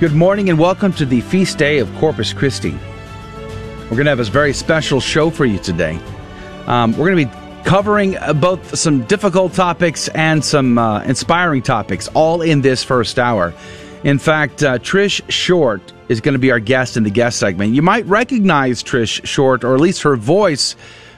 Good morning and welcome to the feast day of Corpus Christi. We're going to have a very special show for you today. Um, we're going to be covering uh, both some difficult topics and some uh, inspiring topics, all in this first hour. In fact, uh, Trish Short is going to be our guest in the guest segment. You might recognize Trish Short, or at least her voice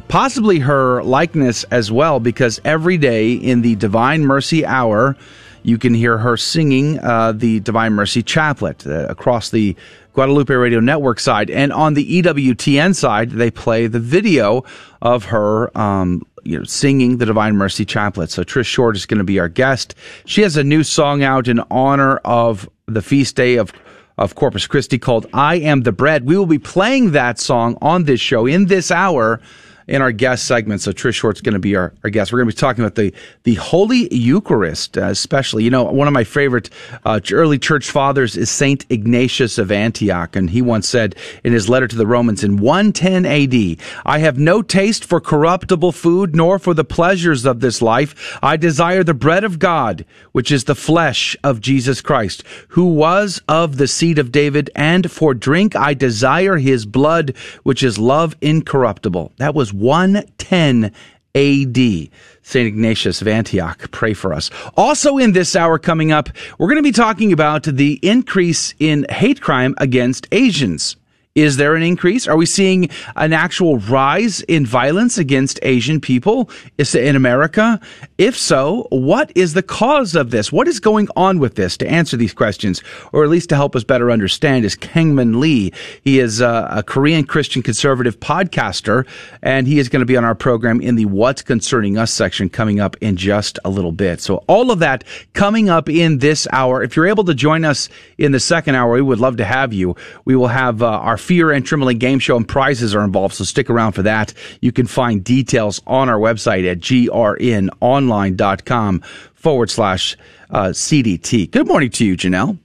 possibly her likeness as well, because every day in the Divine Mercy Hour, you can hear her singing uh, the Divine Mercy Chaplet uh, across the Guadalupe Radio Network side. And on the EWTN side, they play the video of her um, you know, singing the Divine Mercy Chaplet. So Trish Short is going to be our guest. She has a new song out in honor of the feast day of of Corpus Christi called I Am the Bread. We will be playing that song on this show in this hour in our guest segment. So Trish Short's going to be our, our guest. We're going to be talking about the, the Holy Eucharist, uh, especially. You know, one of my favorite uh, early church fathers is Saint Ignatius of Antioch, and he once said in his letter to the Romans in 110 AD, "I have no taste for corruptible food, nor for the pleasures of this life. I desire the bread of God, which is the flesh of Jesus Christ, who was of the seed of David, and for drink I desire his blood, which is love incorruptible." That was 110 AD. St. Ignatius of Antioch, pray for us. Also, in this hour coming up, we're going to be talking about the increase in hate crime against Asians. Is there an increase? Are we seeing an actual rise in violence against Asian people in America? If so, what is the cause of this? What is going on with this? To answer these questions, or at least to help us better understand, is Kangmin Lee. He is a, a Korean Christian conservative podcaster, and he is going to be on our program in the What's Concerning Us section coming up in just a little bit. So all of that coming up in this hour. If you're able to join us in the second hour, we would love to have you. We will have uh, our Fear and Trembling game show and prizes are involved, so stick around for that. You can find details on our website at grnonline.com forward slash uh, CDT. Good morning to you, Janelle.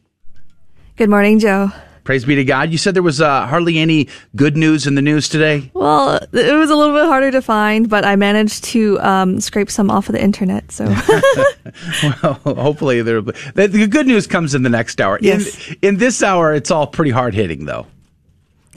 Good morning, Joe. Praise be to God. You said there was uh, hardly any good news in the news today. Well, it was a little bit harder to find, but I managed to um, scrape some off of the internet. So, well, hopefully, there. The, good news comes in the next hour. Yes. In, in this hour, it's all pretty hard hitting, though.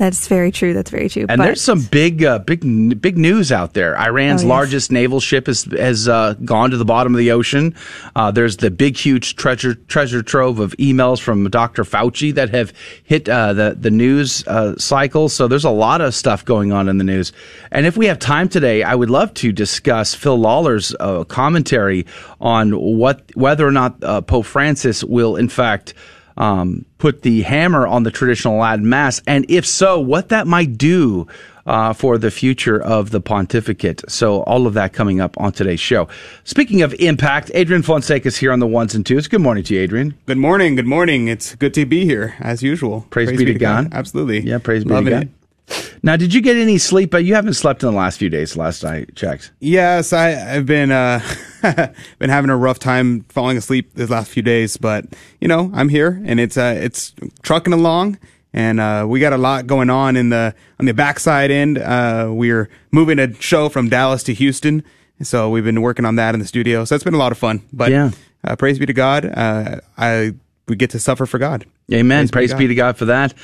That's very true. That's very true. And but there's some big, uh, big, big news out there. Iran's oh, yes. largest naval ship has has uh, gone to the bottom of the ocean. Uh, there's the big, huge treasure treasure trove of emails from Dr. Fauci that have hit uh, the the news uh, cycle. So there's a lot of stuff going on in the news. And if we have time today, I would love to discuss Phil Lawler's uh, commentary on what whether or not Pope Francis will, in fact um, put the hammer on the traditional Latin Mass? And if so, what that might do uh, for the future of the pontificate. So, all of that coming up on today's show. Speaking of impact, Adrian Fonseca is here on the ones and twos. Good morning to you, Adrian. Good morning. Good morning. It's good to be here, as usual. Praise, praise be, be, to God. God. Absolutely. Yeah, praise Loving be to God. It. Now, did you get any sleep? But you haven't slept in the last few days. Last I checked. Yes, I, have been uh, been having a rough time falling asleep the last few days, but you know I'm here and it's uh, it's trucking along, and uh, we got a lot going on in the on the backside end. Uh, we're moving a show from Dallas to Houston, so we've been working on that in the studio. So it's been a lot of fun. But yeah, uh, praise be to God. Uh, I we get to suffer for God. Amen. Praise, Praise be, to God for that.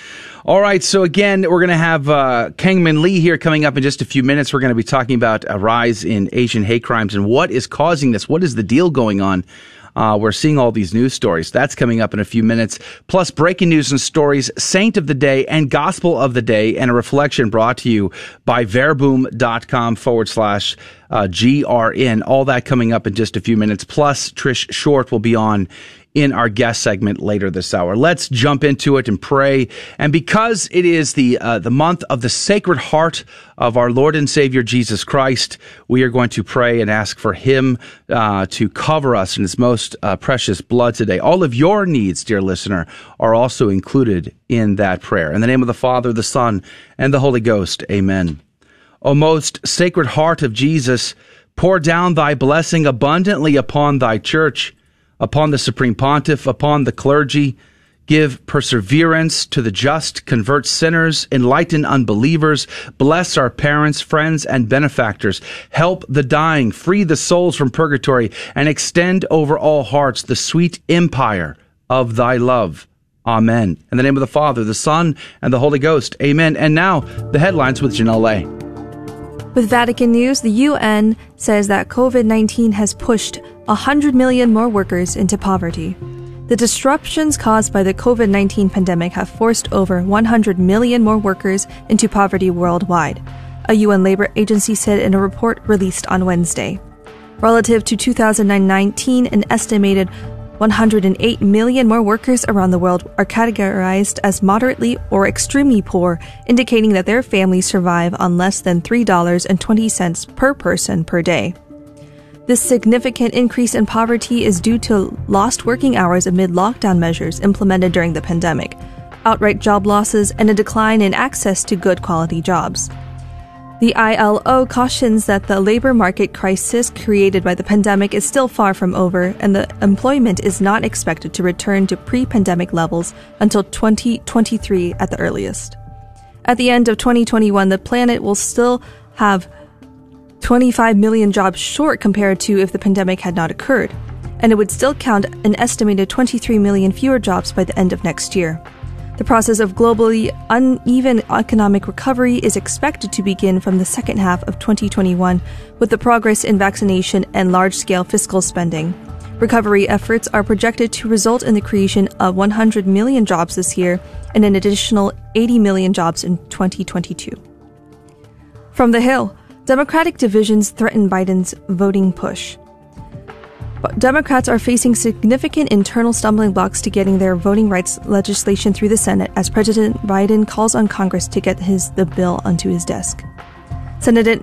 All right. So again, we're going to have uh, Kangmin Lee here coming up in just a few minutes. We're going to be talking about a rise in Asian hate crimes and what is causing this. What is the deal going on? Uh, we're seeing all these news stories. That's coming up in a few minutes. Plus, breaking news and stories, Saint of the Day and Gospel of the Day, and a reflection brought to you by verbum.com forward slash uh, GRN. All that coming up in just a few minutes. Plus, Trish Short will be on in our guest segment later this hour. Let's jump into it and pray. And because it is the uh, the month of the Sacred Heart of our Lord and Savior Jesus Christ, we are going to pray and ask for Him uh, to cover us in His most uh, precious blood today. All of your needs, dear listener, are also included in that prayer. In the name of the Father, the Son, and the Holy Ghost. Amen. O most Sacred Heart of Jesus, pour down Thy blessing abundantly upon Thy Church upon the Supreme Pontiff, upon the clergy. Give perseverance to the just, convert sinners, enlighten unbelievers, bless our parents, friends, and benefactors, help the dying, free the souls from purgatory, and extend over all hearts the sweet empire of thy love. Amen. In the name of the Father, the Son, and the Holy Ghost. Amen. And now, the headlines with Janelle Lay. With Vatican News, the UN says that COVID 19 has pushed 100 million more workers into poverty. The disruptions caused by the COVID 19 pandemic have forced over 100 million more workers into poverty worldwide, a UN labor agency said in a report released on Wednesday. Relative to 2019, an estimated 108 million more workers around the world are categorized as moderately or extremely poor, indicating that their families survive on less than $3.20 per person per day. This significant increase in poverty is due to lost working hours amid lockdown measures implemented during the pandemic, outright job losses, and a decline in access to good quality jobs. The ILO cautions that the labor market crisis created by the pandemic is still far from over, and the employment is not expected to return to pre pandemic levels until 2023 at the earliest. At the end of 2021, the planet will still have 25 million jobs short compared to if the pandemic had not occurred, and it would still count an estimated 23 million fewer jobs by the end of next year. The process of globally uneven economic recovery is expected to begin from the second half of 2021 with the progress in vaccination and large scale fiscal spending. Recovery efforts are projected to result in the creation of 100 million jobs this year and an additional 80 million jobs in 2022. From the Hill, Democratic divisions threaten Biden's voting push. But Democrats are facing significant internal stumbling blocks to getting their voting rights legislation through the Senate as President Biden calls on Congress to get his the bill onto his desk. Senate,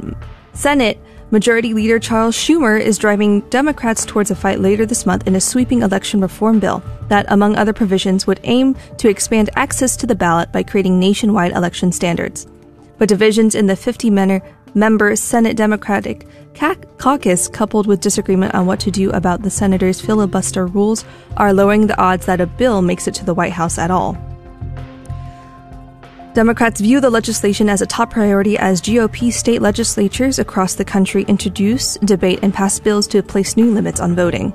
Senate Majority Leader Charles Schumer is driving Democrats towards a fight later this month in a sweeping election reform bill that, among other provisions, would aim to expand access to the ballot by creating nationwide election standards. But divisions in the 50 member Senate Democratic caucus, coupled with disagreement on what to do about the senator's filibuster rules, are lowering the odds that a bill makes it to the White House at all. Democrats view the legislation as a top priority as GOP state legislatures across the country introduce, debate, and pass bills to place new limits on voting.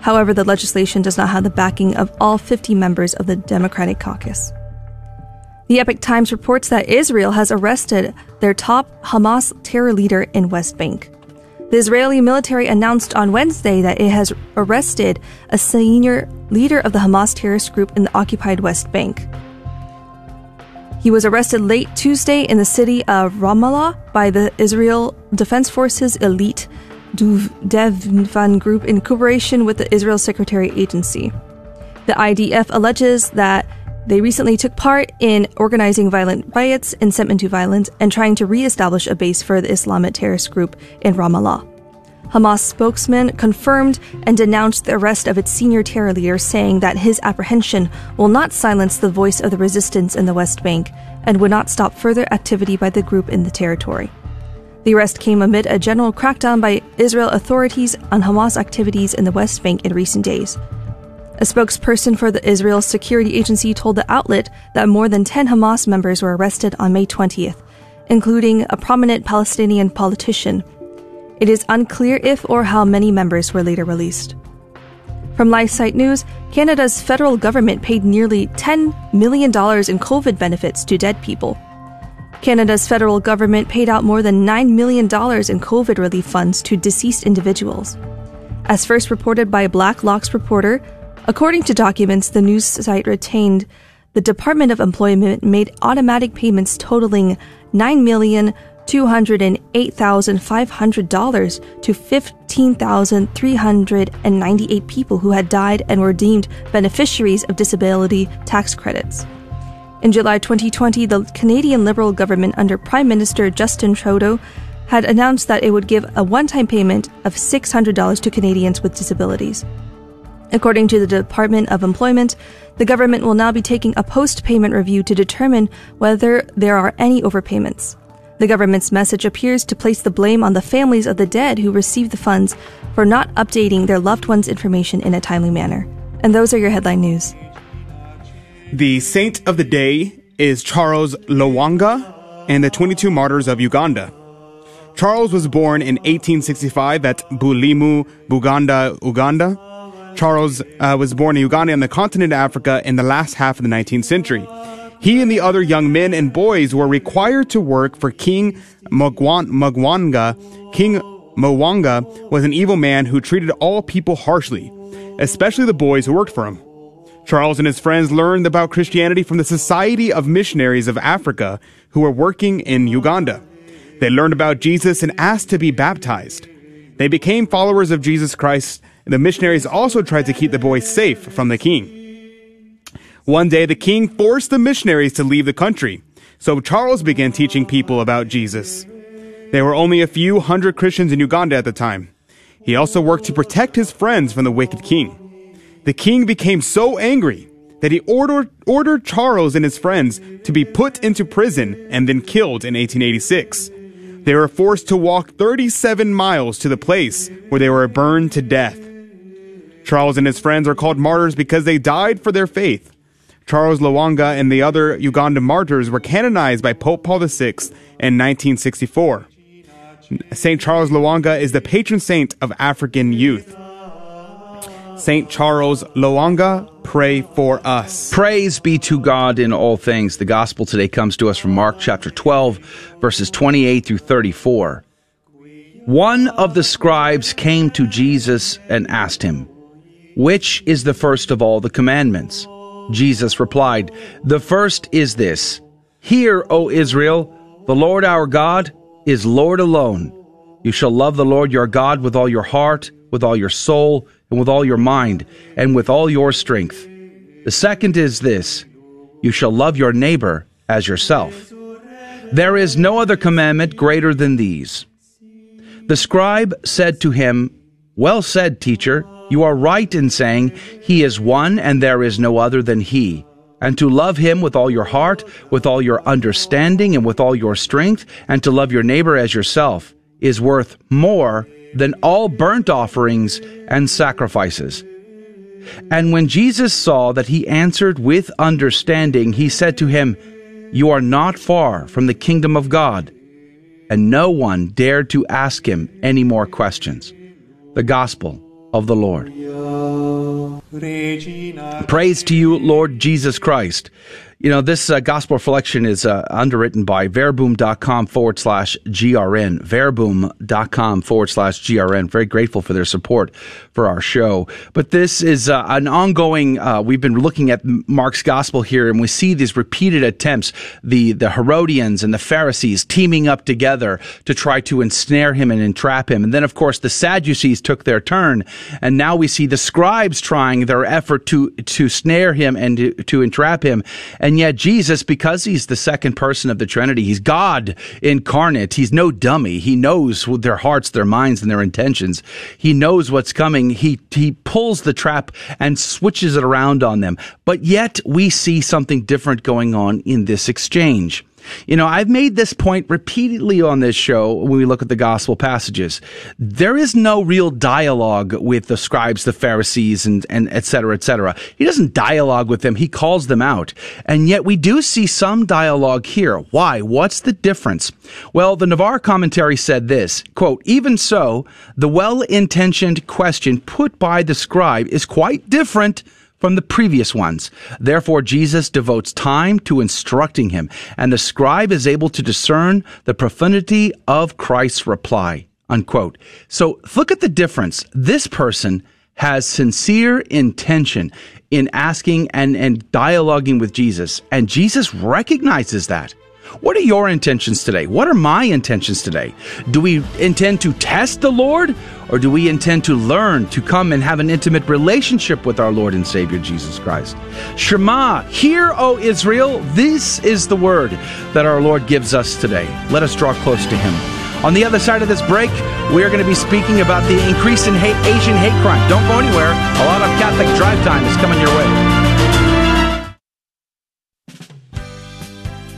However, the legislation does not have the backing of all 50 members of the Democratic caucus. The Epoch Times reports that Israel has arrested their top Hamas terror leader in West Bank. The Israeli military announced on Wednesday that it has arrested a senior leader of the Hamas terrorist group in the occupied West Bank. He was arrested late Tuesday in the city of Ramallah by the Israel Defense Forces elite Devon group in cooperation with the Israel Security Agency. The IDF alleges that they recently took part in organizing violent riots, and incitement to violence, and trying to re-establish a base for the Islamic terrorist group in Ramallah. Hamas spokesman confirmed and denounced the arrest of its senior terror leader, saying that his apprehension will not silence the voice of the resistance in the West Bank and would not stop further activity by the group in the territory. The arrest came amid a general crackdown by Israel authorities on Hamas activities in the West Bank in recent days, a spokesperson for the Israel Security Agency told the outlet that more than 10 Hamas members were arrested on May 20th, including a prominent Palestinian politician. It is unclear if or how many members were later released. From LifeSite News, Canada's federal government paid nearly $10 million in COVID benefits to dead people. Canada's federal government paid out more than $9 million in COVID relief funds to deceased individuals. As first reported by Blacklock's reporter, According to documents, the news site retained the Department of Employment made automatic payments totaling $9,208,500 to 15,398 people who had died and were deemed beneficiaries of disability tax credits. In July 2020, the Canadian Liberal government under Prime Minister Justin Trudeau had announced that it would give a one time payment of $600 to Canadians with disabilities. According to the Department of Employment, the government will now be taking a post payment review to determine whether there are any overpayments. The government's message appears to place the blame on the families of the dead who received the funds for not updating their loved ones' information in a timely manner. And those are your headline news. The saint of the day is Charles Lwanga and the 22 martyrs of Uganda. Charles was born in 1865 at Bulimu, Buganda, Uganda. Charles uh, was born in Uganda on the continent of Africa in the last half of the 19th century. He and the other young men and boys were required to work for King Mugwan- Mugwanga. King Mwanga was an evil man who treated all people harshly, especially the boys who worked for him. Charles and his friends learned about Christianity from the Society of Missionaries of Africa who were working in Uganda. They learned about Jesus and asked to be baptized. They became followers of Jesus Christ, the missionaries also tried to keep the boys safe from the king. One day, the king forced the missionaries to leave the country, so Charles began teaching people about Jesus. There were only a few hundred Christians in Uganda at the time. He also worked to protect his friends from the wicked king. The king became so angry that he ordered, ordered Charles and his friends to be put into prison and then killed in 1886. They were forced to walk 37 miles to the place where they were burned to death. Charles and his friends are called martyrs because they died for their faith. Charles Lwanga and the other Ugandan martyrs were canonized by Pope Paul VI in 1964. St. Charles Lwanga is the patron saint of African youth. St. Charles Lwanga, pray for us. Praise be to God in all things. The gospel today comes to us from Mark chapter 12, verses 28 through 34. One of the scribes came to Jesus and asked him, Which is the first of all the commandments? Jesus replied, The first is this Hear, O Israel, the Lord our God is Lord alone. You shall love the Lord your God with all your heart, with all your soul, and with all your mind, and with all your strength. The second is this You shall love your neighbor as yourself. There is no other commandment greater than these. The scribe said to him, Well said, teacher. You are right in saying, He is one and there is no other than He. And to love Him with all your heart, with all your understanding, and with all your strength, and to love your neighbor as yourself is worth more than all burnt offerings and sacrifices. And when Jesus saw that he answered with understanding, he said to him, You are not far from the kingdom of God. And no one dared to ask him any more questions. The Gospel of the Lord. Praise to you, Lord Jesus Christ. You know, this uh, gospel reflection is uh, underwritten by verbum.com forward slash GRN. Verbum.com forward slash GRN. Very grateful for their support for our show. But this is uh, an ongoing, uh, we've been looking at Mark's gospel here and we see these repeated attempts, the, the Herodians and the Pharisees teaming up together to try to ensnare him and entrap him. And then, of course, the Sadducees took their turn. And now we see the scribes trying their effort to, to snare him and to, to entrap him. And yet Jesus, because he's the second person of the Trinity, he's God incarnate. He's no dummy. He knows their hearts, their minds, and their intentions. He knows what's coming. He, he pulls the trap and switches it around on them. But yet we see something different going on in this exchange. You know, I've made this point repeatedly on this show when we look at the gospel passages. There is no real dialogue with the scribes, the Pharisees, and, and et cetera, et cetera. He doesn't dialogue with them. He calls them out. And yet we do see some dialogue here. Why? What's the difference? Well, the Navarre commentary said this, quote, even so, the well-intentioned question put by the scribe is quite different from the previous ones. Therefore, Jesus devotes time to instructing him, and the scribe is able to discern the profundity of Christ's reply. Unquote. So look at the difference. This person has sincere intention in asking and, and dialoguing with Jesus, and Jesus recognizes that. What are your intentions today? What are my intentions today? Do we intend to test the Lord or do we intend to learn to come and have an intimate relationship with our Lord and Savior Jesus Christ? Shema, hear, O Israel, this is the word that our Lord gives us today. Let us draw close to Him. On the other side of this break, we are going to be speaking about the increase in hate, Asian hate crime. Don't go anywhere. A lot of Catholic drive time is coming your way.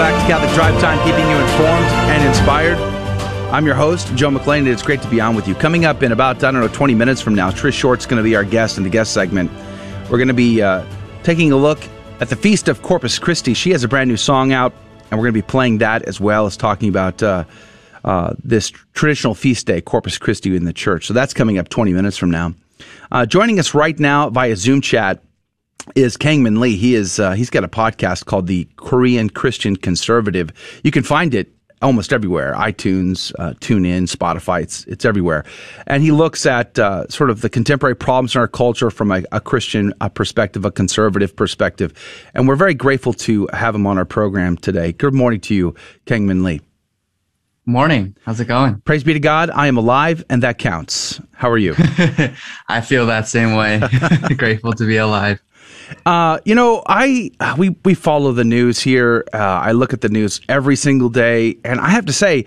Back to Catholic Drive Time, keeping you informed and inspired. I'm your host, Joe McClain, and it's great to be on with you. Coming up in about, I don't know, 20 minutes from now, Trish Short's going to be our guest in the guest segment. We're going to be uh, taking a look at the Feast of Corpus Christi. She has a brand new song out, and we're going to be playing that as well as talking about uh, uh, this traditional feast day, Corpus Christi, in the church. So that's coming up 20 minutes from now. Uh, joining us right now via Zoom chat is Kangmin Lee. He is uh, he's got a podcast called the Korean Christian Conservative. You can find it almost everywhere: iTunes, uh, TuneIn, Spotify. It's it's everywhere. And he looks at uh, sort of the contemporary problems in our culture from a, a Christian a perspective, a conservative perspective. And we're very grateful to have him on our program today. Good morning to you, Kangmin Lee. Morning. How's it going? Praise be to God. I am alive, and that counts. How are you? I feel that same way. Grateful to be alive. Uh, you know, I we we follow the news here. Uh, I look at the news every single day, and I have to say,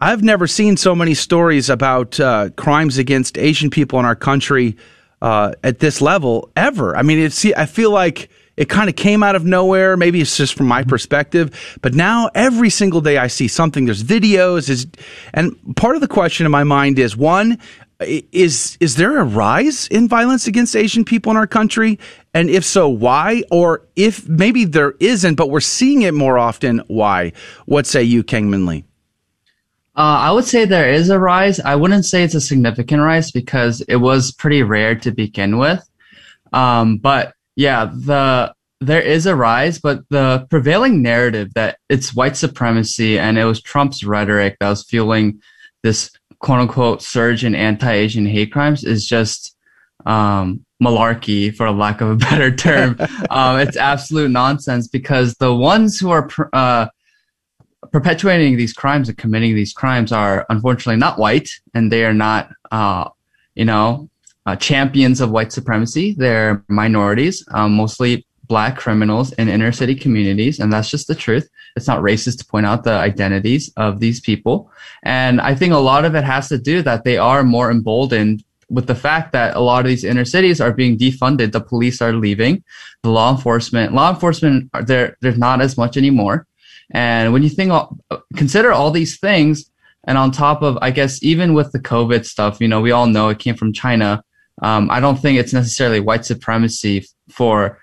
I've never seen so many stories about uh, crimes against Asian people in our country uh, at this level ever. I mean, it's I feel like it kind of came out of nowhere. Maybe it's just from my perspective, but now every single day I see something. There's videos, is and part of the question in my mind is one, is is there a rise in violence against Asian people in our country? And if so, why? Or if maybe there isn't, but we're seeing it more often, why? What say you, Kangmin Lee? Uh, I would say there is a rise. I wouldn't say it's a significant rise because it was pretty rare to begin with. Um, but yeah, the there is a rise, but the prevailing narrative that it's white supremacy and it was Trump's rhetoric that was fueling this quote unquote surge in anti-Asian hate crimes is just um, malarkey, for lack of a better term. um, it's absolute nonsense because the ones who are uh, perpetuating these crimes and committing these crimes are unfortunately not white, and they are not, uh, you know, uh, champions of white supremacy. They're minorities, um, mostly black criminals in inner city communities, and that's just the truth. It's not racist to point out the identities of these people. And I think a lot of it has to do that they are more emboldened with the fact that a lot of these inner cities are being defunded. The police are leaving, the law enforcement, law enforcement, there, there's not as much anymore. And when you think, consider all these things, and on top of, I guess, even with the COVID stuff, you know, we all know it came from China. Um, I don't think it's necessarily white supremacy for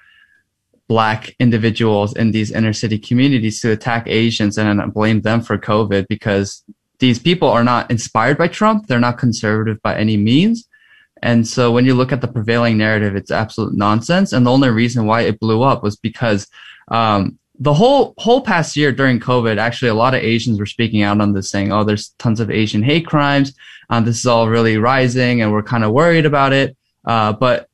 black individuals in these inner city communities to attack Asians and blame them for COVID because these people are not inspired by Trump. They're not conservative by any means. And so when you look at the prevailing narrative, it's absolute nonsense. And the only reason why it blew up was because um, the whole whole past year during COVID, actually, a lot of Asians were speaking out on this, saying, "Oh, there's tons of Asian hate crimes. Um, this is all really rising, and we're kind of worried about it." Uh, but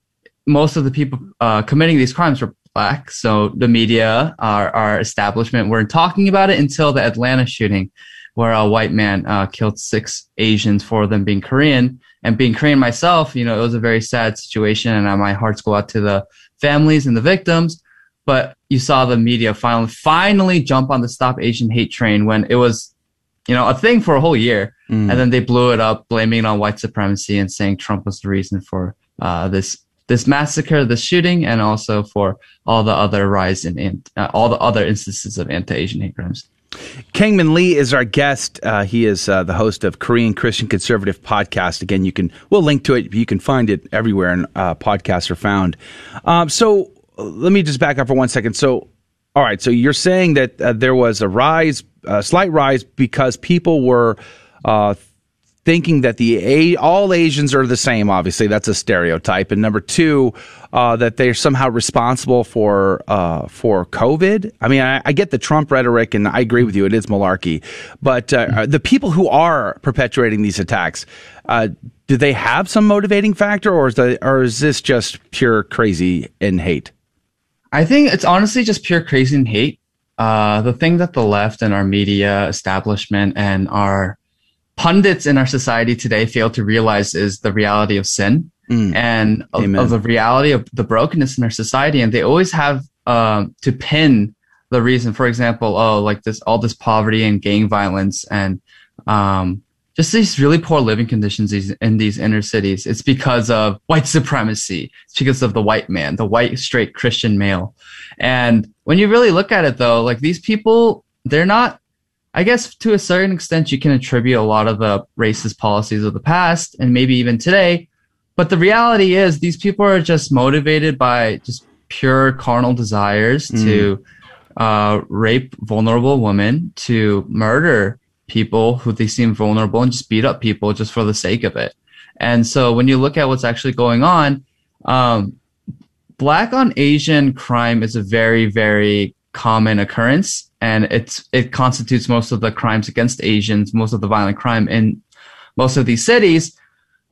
most of the people uh, committing these crimes were black, so the media, our our establishment, weren't talking about it until the Atlanta shooting, where a white man uh, killed six Asians, four of them being Korean. And being Korean myself, you know, it was a very sad situation, and my hearts go out to the families and the victims but you saw the media finally finally jump on the stop Asian hate train when it was, you know, a thing for a whole year, mm. and then they blew it up, blaming it on white supremacy and saying Trump was the reason for uh, this this massacre, this shooting, and also for all the other rise in, uh, all the other instances of anti-Asian hate crimes. Kangmin Lee is our guest. Uh, he is uh, the host of Korean Christian Conservative Podcast. Again, you can we'll link to it. You can find it everywhere, and uh, podcasts are found. Um, so let me just back up for one second. So, all right, so you're saying that uh, there was a rise, a slight rise, because people were uh, thinking that the all Asians are the same. Obviously, that's a stereotype. And number two, uh, that they're somehow responsible for uh, for COVID. I mean, I, I, get the Trump rhetoric, and I agree with you; it is malarkey. But uh, the people who are perpetuating these attacks, uh, do they have some motivating factor, or is the, or is this just pure crazy and hate? I think it's honestly just pure crazy and hate. Uh, the thing that the left and our media establishment and our pundits in our society today fail to realize is the reality of sin mm. and of, of, the reality of the brokenness in our society. And they always have um, to pin the reason, for example, oh, like this, all this poverty and gang violence and um, just these really poor living conditions in these inner cities. It's because of white supremacy. It's because of the white man, the white straight Christian male. And when you really look at it though, like these people, they're not, I guess to a certain extent, you can attribute a lot of the racist policies of the past and maybe even today. But the reality is these people are just motivated by just pure carnal desires mm. to uh, rape vulnerable women, to murder people who they seem vulnerable and just beat up people just for the sake of it. And so when you look at what's actually going on, um, black on Asian crime is a very, very common occurrence. And it's, it constitutes most of the crimes against Asians, most of the violent crime in most of these cities.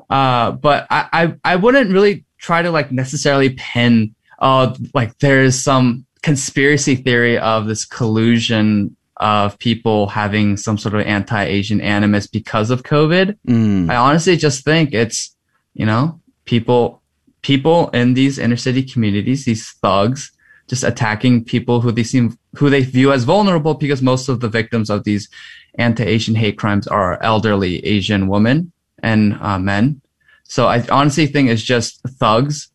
Uh, but I, I, I wouldn't really try to like necessarily pin, uh, like there is some conspiracy theory of this collusion of people having some sort of anti-Asian animus because of COVID. Mm. I honestly just think it's, you know, people, people in these inner city communities, these thugs, just attacking people who they seem, who they view as vulnerable because most of the victims of these anti-Asian hate crimes are elderly Asian women and uh, men. So I honestly think it's just thugs,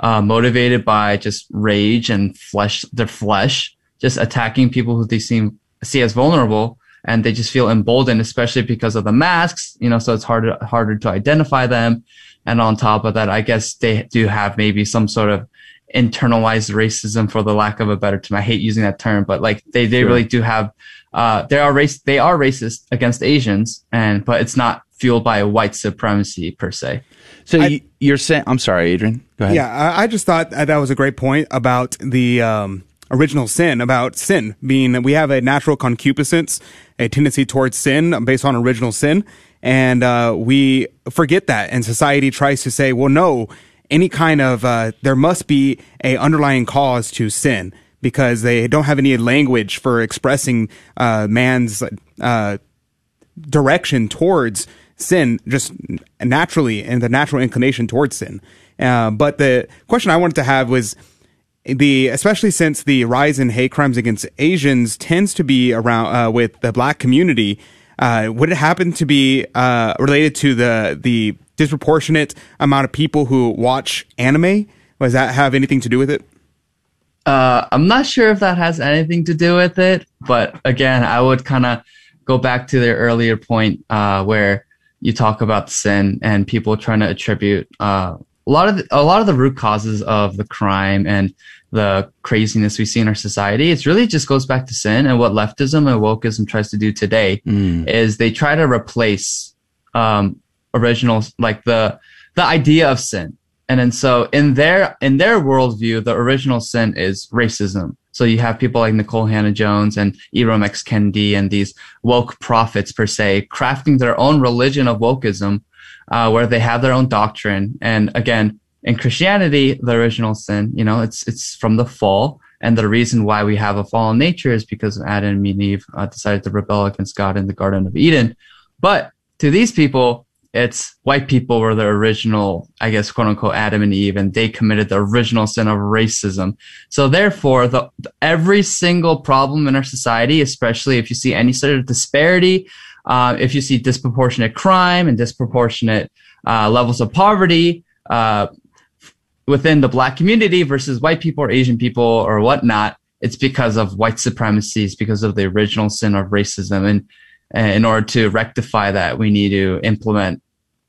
uh, motivated by just rage and flesh, their flesh, just attacking people who they seem see as vulnerable and they just feel emboldened, especially because of the masks, you know, so it's harder, harder to identify them. And on top of that, I guess they do have maybe some sort of internalized racism for the lack of a better term. I hate using that term, but like they, they sure. really do have, uh, they are race, they are racist against Asians and, but it's not fueled by white supremacy per se. So I, you, are saying, I'm sorry, Adrian, go ahead. Yeah, I just thought that was a great point about the, um, original sin about sin being that we have a natural concupiscence, a tendency towards sin based on original sin. And, uh, we forget that and society tries to say, well, no, any kind of, uh, there must be a underlying cause to sin because they don't have any language for expressing, uh, man's, uh, direction towards sin just naturally and the natural inclination towards sin. Uh, but the question I wanted to have was, the especially since the rise in hate crimes against Asians tends to be around uh, with the black community. Uh, would it happen to be related to the the disproportionate amount of people who watch anime? Does that have anything to do with it? Uh, I'm not sure if that has anything to do with it, but again, I would kind of go back to the earlier point uh, where you talk about sin and people trying to attribute uh, a lot of the, a lot of the root causes of the crime and the craziness we see in our society, it really just goes back to sin. And what leftism and wokeism tries to do today mm. is they try to replace um, original, like the the idea of sin. And then so in their in their worldview, the original sin is racism. So you have people like Nicole Hannah-Jones and Ibram X. Kendi and these woke prophets per se, crafting their own religion of wokeism, uh, where they have their own doctrine. And again, in Christianity, the original sin, you know, it's it's from the fall. And the reason why we have a fallen nature is because Adam and Eve uh, decided to rebel against God in the Garden of Eden. But to these people, it's white people were the original, I guess, quote unquote, Adam and Eve, and they committed the original sin of racism. So therefore, the, every single problem in our society, especially if you see any sort of disparity, uh, if you see disproportionate crime and disproportionate uh, levels of poverty uh, within the black community versus white people or Asian people or whatnot, it's because of white supremacy. It's because of the original sin of racism. And in order to rectify that, we need to implement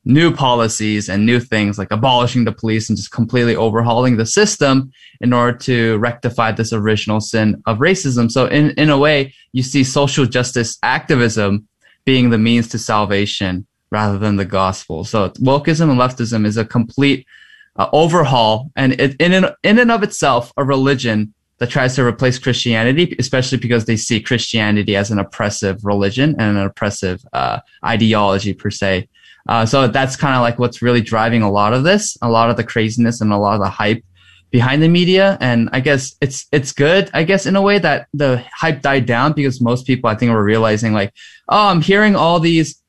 new policies and new things like abolishing the police and just completely overhauling the system in order to rectify this original sin of racism. So in, in a way, you see social justice activism being the means to salvation rather than the gospel. So wokeism and leftism is a complete uh, overhaul and it, in, in and of itself, a religion that tries to replace Christianity, especially because they see Christianity as an oppressive religion and an oppressive uh, ideology per se. Uh, so that's kind of like what's really driving a lot of this, a lot of the craziness and a lot of the hype behind the media. And I guess it's, it's good, I guess, in a way that the hype died down because most people, I think, were realizing like, oh, I'm hearing all these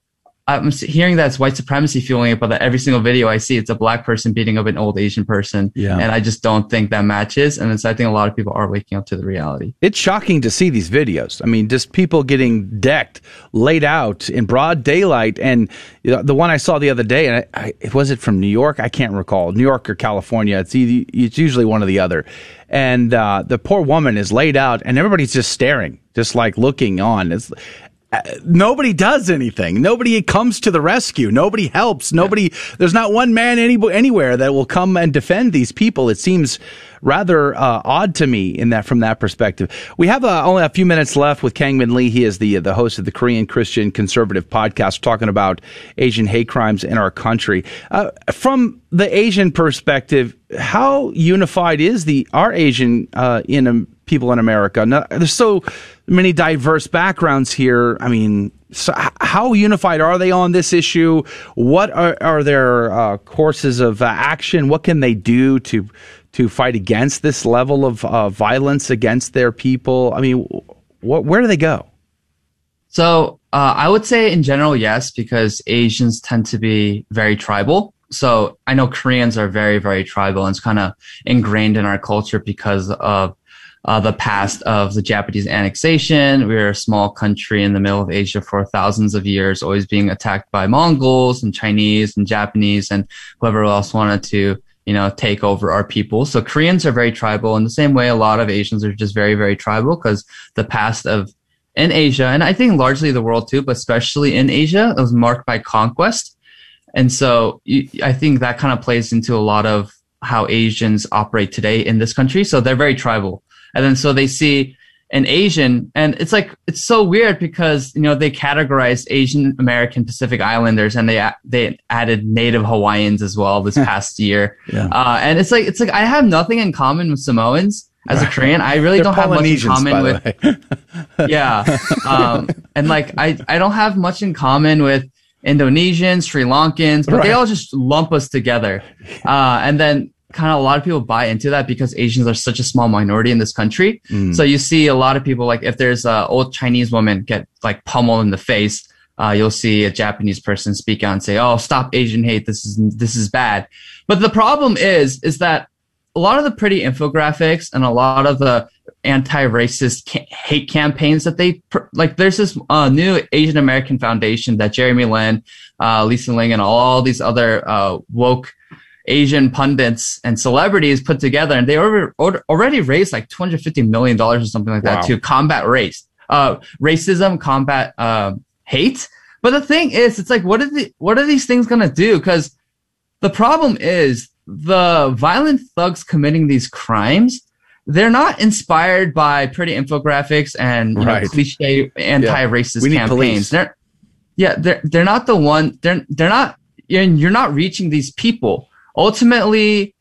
I'm hearing that it's white supremacy fueling it, but that every single video I see, it's a black person beating up an old Asian person. Yeah. And I just don't think that matches. And so I think a lot of people are waking up to the reality. It's shocking to see these videos. I mean, just people getting decked, laid out in broad daylight. And you know, the one I saw the other day, and I, I, was it from New York? I can't recall. New York or California. It's, either, it's usually one or the other. And uh, the poor woman is laid out, and everybody's just staring, just like looking on. It's, nobody does anything. Nobody comes to the rescue. Nobody helps. Nobody. Yeah. There's not one man any, anywhere that will come and defend these people. It seems rather uh, odd to me in that from that perspective. We have uh, only a few minutes left with Kangmin Lee. He is the the host of the Korean Christian Conservative podcast, talking about Asian hate crimes in our country. Uh, from the Asian perspective, how unified is the our Asian uh, in um, people in America? Now, there's so many diverse backgrounds here. I mean, so how unified are they on this issue? What are, are their uh, courses of uh, action? What can they do to to fight against this level of uh, violence against their people? I mean, wh- where do they go? So uh, I would say in general, yes, because Asians tend to be very tribal. So I know Koreans are very, very tribal and it's kind of ingrained in our culture because of uh, the past of the Japanese annexation. We are a small country in the middle of Asia for thousands of years, always being attacked by Mongols and Chinese and Japanese and whoever else wanted to, you know, take over our people. So Koreans are very tribal in the same way a lot of Asians are just very, very tribal because the past of in Asia, and I think largely the world too, but especially in Asia, it was marked by conquest. And so you, I think that kind of plays into a lot of how Asians operate today in this country. So they're very tribal. And then so they see an Asian, and it's like it's so weird because you know they categorized Asian American Pacific Islanders, and they they added Native Hawaiians as well this past year. Yeah. Uh, and it's like it's like I have nothing in common with Samoans as a Korean. I really don't have much in common with. yeah, um, and like I I don't have much in common with Indonesians, Sri Lankans, but right. they all just lump us together. Uh, and then kind of a lot of people buy into that because Asians are such a small minority in this country. Mm. So you see a lot of people like if there's a old Chinese woman get like pummeled in the face, uh, you'll see a Japanese person speak out and say, "Oh, stop Asian hate. This is this is bad." But the problem is, is that a lot of the pretty infographics and a lot of the anti-racist ca- hate campaigns that they pr- like. There's this uh, new Asian American Foundation that Jeremy Lin, uh, Lisa Ling, and all these other uh, woke Asian pundits and celebrities put together, and they already raised like 250 million dollars or something like wow. that to combat race, uh, racism, combat uh, hate. But the thing is, it's like, what are the what are these things gonna do? Because the problem is the violent thugs committing these crimes. They're not inspired by pretty infographics and right. know, cliche anti-racist yeah. campaigns. They're, yeah, they're they're not the one. They're they're not and you're not reaching these people. Ultimately,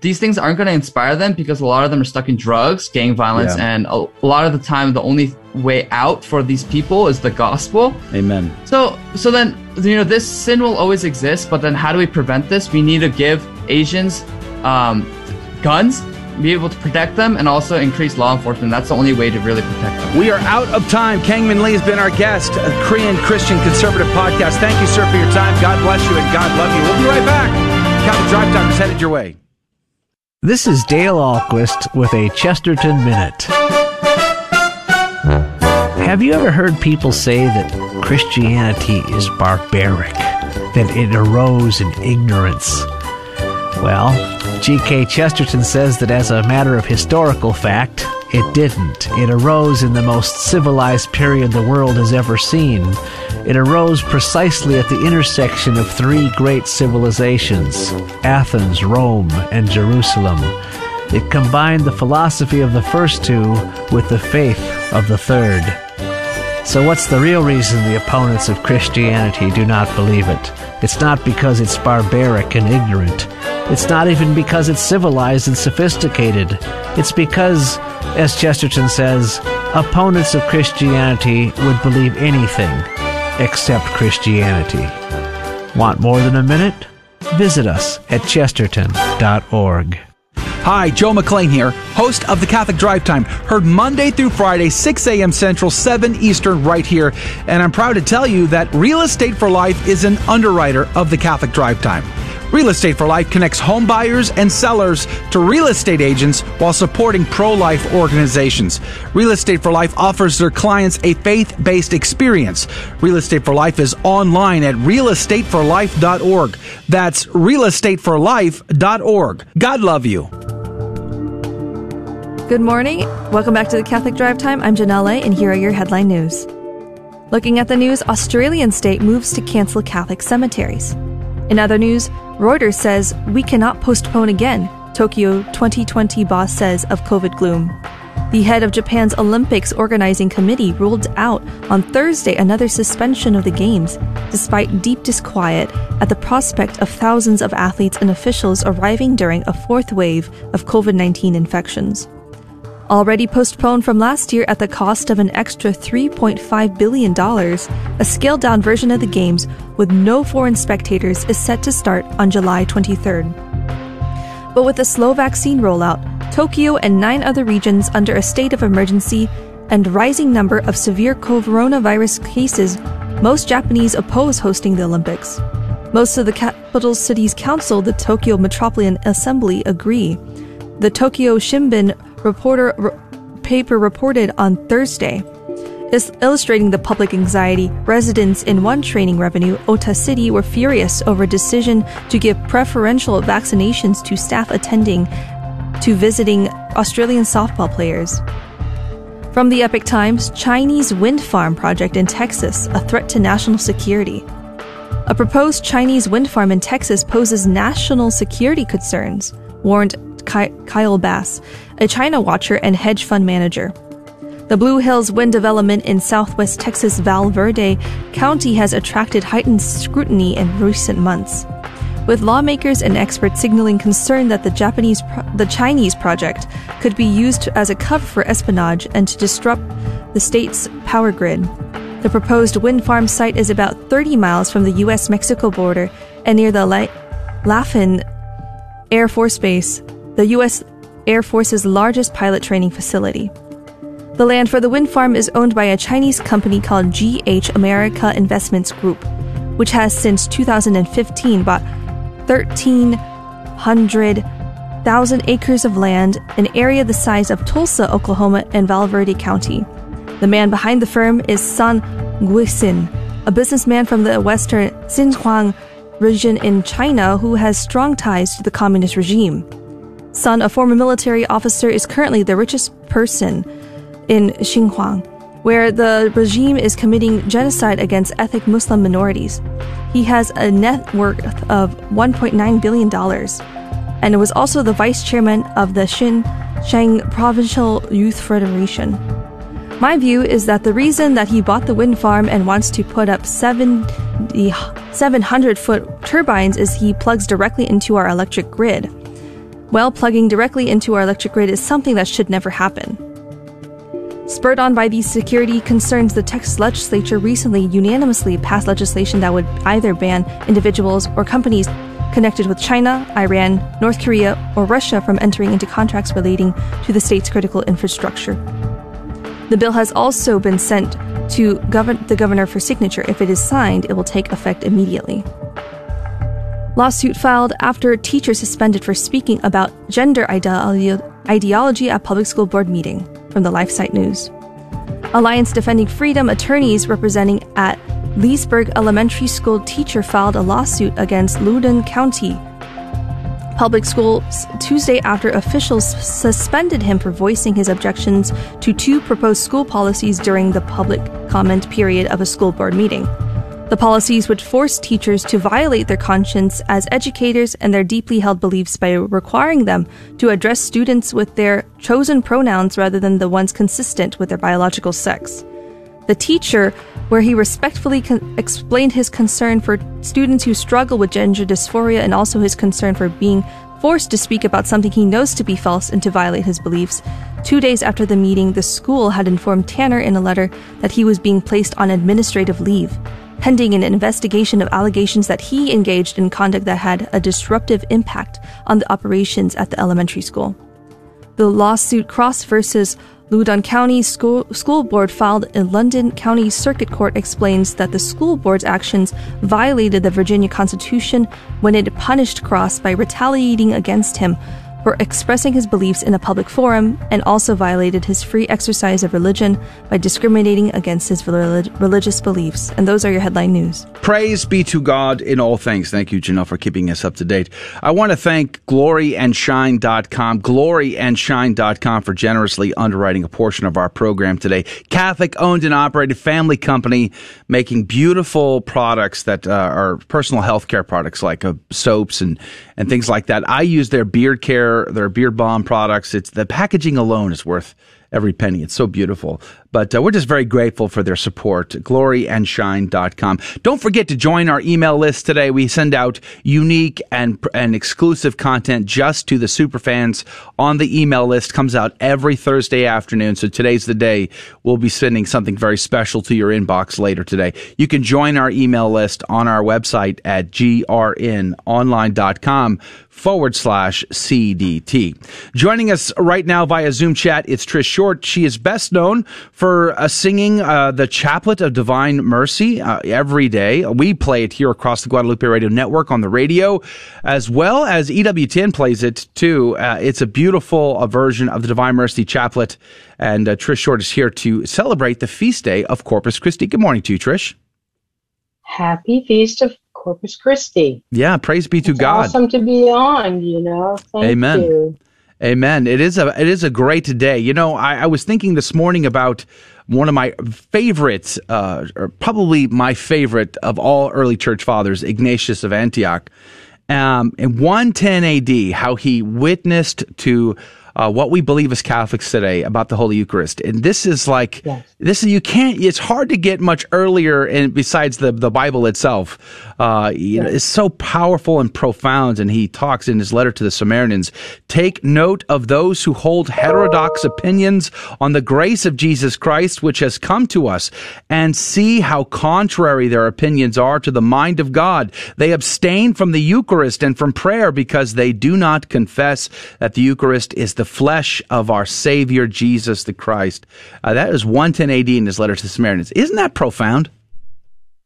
these things aren't going to inspire them because a lot of them are stuck in drugs, gang violence, Yeah. and a, a lot of the time, the only way out for these people is the gospel. Amen. So, so then you know this sin will always exist, but then how do we prevent this? We need to give Asians um, guns, be able to protect them, and also increase law enforcement. That's the only way to really protect them. We are out of time. Kangmin Lee has been our guest, a Korean Christian conservative podcast. Thank you, sir, for your time. God bless you and God love you. We'll be right back. Drive Time is headed your way. This is Dale Ahlquist with a Chesterton Minute. Have you ever heard people say that Christianity is barbaric, that it arose in ignorance? Well, G.K. Chesterton says that as a matter of historical fact, it didn't. It arose in the most civilized period the world has ever seen. It arose precisely at the intersection of three great civilizations Athens, Rome, and Jerusalem. It combined the philosophy of the first two with the faith of the third. So, what's the real reason the opponents of Christianity do not believe it? It's not because it's barbaric and ignorant. It's not even because it's civilized and sophisticated. It's because, as Chesterton says, opponents of Christianity would believe anything except Christianity. Want more than a minute? Visit us at chesterton.org. Hi, Joe McClain here, host of the Catholic Drive Time, heard Monday through Friday, 6 a.m. Central, 7 Eastern, right here. And I'm proud to tell you that Real Estate for Life is an underwriter of the Catholic Drive Time. Real Estate for Life connects home buyers and sellers to real estate agents while supporting pro life organizations. Real Estate for Life offers their clients a faith based experience. Real Estate for Life is online at realestateforlife.org. That's realestateforlife.org. God love you. Good morning. Welcome back to the Catholic Drive Time. I'm Janelle, and here are your headline news. Looking at the news, Australian state moves to cancel Catholic cemeteries. In other news, Reuters says we cannot postpone again, Tokyo 2020 boss says of COVID gloom. The head of Japan's Olympics organizing committee ruled out on Thursday another suspension of the Games, despite deep disquiet at the prospect of thousands of athletes and officials arriving during a fourth wave of COVID 19 infections. Already postponed from last year at the cost of an extra $3.5 billion, a scaled down version of the Games with no foreign spectators is set to start on July 23rd. But with a slow vaccine rollout, Tokyo and nine other regions under a state of emergency, and rising number of severe coronavirus cases, most Japanese oppose hosting the Olympics. Most of the capital city's council, the Tokyo Metropolitan Assembly, agree. The Tokyo Shimbun reporter r- paper reported on Thursday. Is illustrating the public anxiety, residents in one training revenue, Ota City, were furious over a decision to give preferential vaccinations to staff attending to visiting Australian softball players. From the Epoch Times, Chinese wind farm project in Texas, a threat to national security. A proposed Chinese wind farm in Texas poses national security concerns, warned Ky- Kyle Bass, a China watcher and hedge fund manager. The Blue Hills wind development in southwest Texas Val Verde County has attracted heightened scrutiny in recent months, with lawmakers and experts signaling concern that the Japanese pro- the Chinese project could be used as a cover for espionage and to disrupt the state's power grid. The proposed wind farm site is about 30 miles from the US Mexico border and near the La- Laughlin Air Force Base, the U.S. Air Force's largest pilot training facility. The land for the wind farm is owned by a Chinese company called GH America Investments Group, which has since 2015 bought 1,300,000 acres of land, an area the size of Tulsa, Oklahoma, and Val Verde County. The man behind the firm is Sun Guixin, a businessman from the western Xinjiang region in China who has strong ties to the communist regime. Sun, a former military officer, is currently the richest person in Xinjiang, where the regime is committing genocide against ethnic Muslim minorities. He has a net worth of $1.9 billion and was also the vice chairman of the Xinjiang Provincial Youth Federation. My view is that the reason that he bought the wind farm and wants to put up 70, 700 foot turbines is he plugs directly into our electric grid. Well, plugging directly into our electric grid is something that should never happen. Spurred on by these security concerns, the Texas legislature recently unanimously passed legislation that would either ban individuals or companies connected with China, Iran, North Korea, or Russia from entering into contracts relating to the state's critical infrastructure. The bill has also been sent to gov- the governor for signature. If it is signed, it will take effect immediately. Lawsuit filed after teacher suspended for speaking about gender ide- ideology at public school board meeting from the LifeSite News. Alliance Defending Freedom attorneys representing at Leesburg Elementary School teacher filed a lawsuit against Loudoun County Public Schools Tuesday after officials suspended him for voicing his objections to two proposed school policies during the public comment period of a school board meeting. The policies would force teachers to violate their conscience as educators and their deeply held beliefs by requiring them to address students with their chosen pronouns rather than the ones consistent with their biological sex. The teacher, where he respectfully con- explained his concern for students who struggle with gender dysphoria and also his concern for being forced to speak about something he knows to be false and to violate his beliefs. Two days after the meeting, the school had informed Tanner in a letter that he was being placed on administrative leave pending an investigation of allegations that he engaged in conduct that had a disruptive impact on the operations at the elementary school. The lawsuit Cross versus Loudoun County School, School Board filed in Loudoun County Circuit Court explains that the school board's actions violated the Virginia Constitution when it punished Cross by retaliating against him for expressing his beliefs in a public forum and also violated his free exercise of religion by discriminating against his relig- religious beliefs. And those are your headline news. Praise be to God in all things. Thank you, Janelle, for keeping us up to date. I want to thank gloryandshine.com, gloryandshine.com for generously underwriting a portion of our program today. Catholic owned and operated family company making beautiful products that uh, are personal health care products like uh, soaps and, and things like that. I use their beard care, their beard balm products. It's the packaging alone is worth every penny. It's so beautiful. But uh, we're just very grateful for their support. Gloryandshine.com. Don't forget to join our email list today. We send out unique and, and exclusive content just to the super fans on the email list. Comes out every Thursday afternoon. So today's the day. We'll be sending something very special to your inbox later today. You can join our email list on our website at grnonline.com forward slash CDT. Joining us right now via Zoom chat, it's Trish Short. She is best known for uh, singing uh, the Chaplet of Divine Mercy uh, every day. We play it here across the Guadalupe Radio Network on the radio, as well as EWTN plays it too. Uh, it's a beautiful uh, version of the Divine Mercy Chaplet. And uh, Trish Short is here to celebrate the feast day of Corpus Christi. Good morning to you, Trish. Happy Feast of Corpus Christi. Yeah, praise be to it's God. Awesome to be on. You know. Thank Amen. You. Amen. It is a it is a great day. You know, I, I was thinking this morning about one of my favorites, uh, or probably my favorite of all early church fathers, Ignatius of Antioch. Um, in 110 AD, how he witnessed to uh, what we believe as Catholics today about the Holy Eucharist. And this is like, yes. this is, you can't, it's hard to get much earlier and besides the, the Bible itself. Uh, you know, it's so powerful and profound. And he talks in his letter to the Samaritans, take note of those who hold heterodox opinions on the grace of Jesus Christ, which has come to us and see how contrary their opinions are to the mind of God. They abstain from the Eucharist and from prayer because they do not confess that the Eucharist is the flesh of our Savior Jesus the Christ. Uh, that is 110 AD in his letter to the Samaritans. Isn't that profound?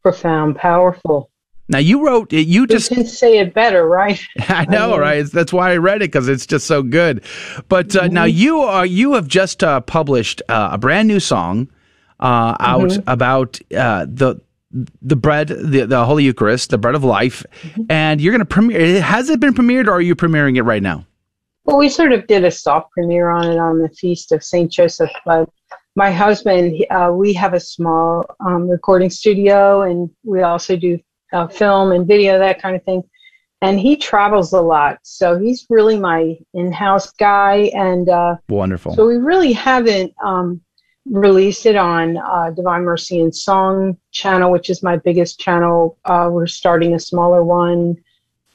Profound, powerful. Now you wrote it, you just can say it better, right? I know, right? That's why I read it because it's just so good. But uh, mm-hmm. now you are you have just uh, published uh, a brand new song uh, out mm-hmm. about uh, the the bread, the, the Holy Eucharist, the bread of life, mm-hmm. and you're going to premiere. Has it been premiered, or are you premiering it right now? Well, we sort of did a soft premiere on it on the feast of Saint Joseph, but my husband, uh, we have a small um, recording studio, and we also do uh, film and video, that kind of thing. And he travels a lot, so he's really my in-house guy. And uh, wonderful. So we really haven't um, released it on uh, Divine Mercy and Song channel, which is my biggest channel. Uh, we're starting a smaller one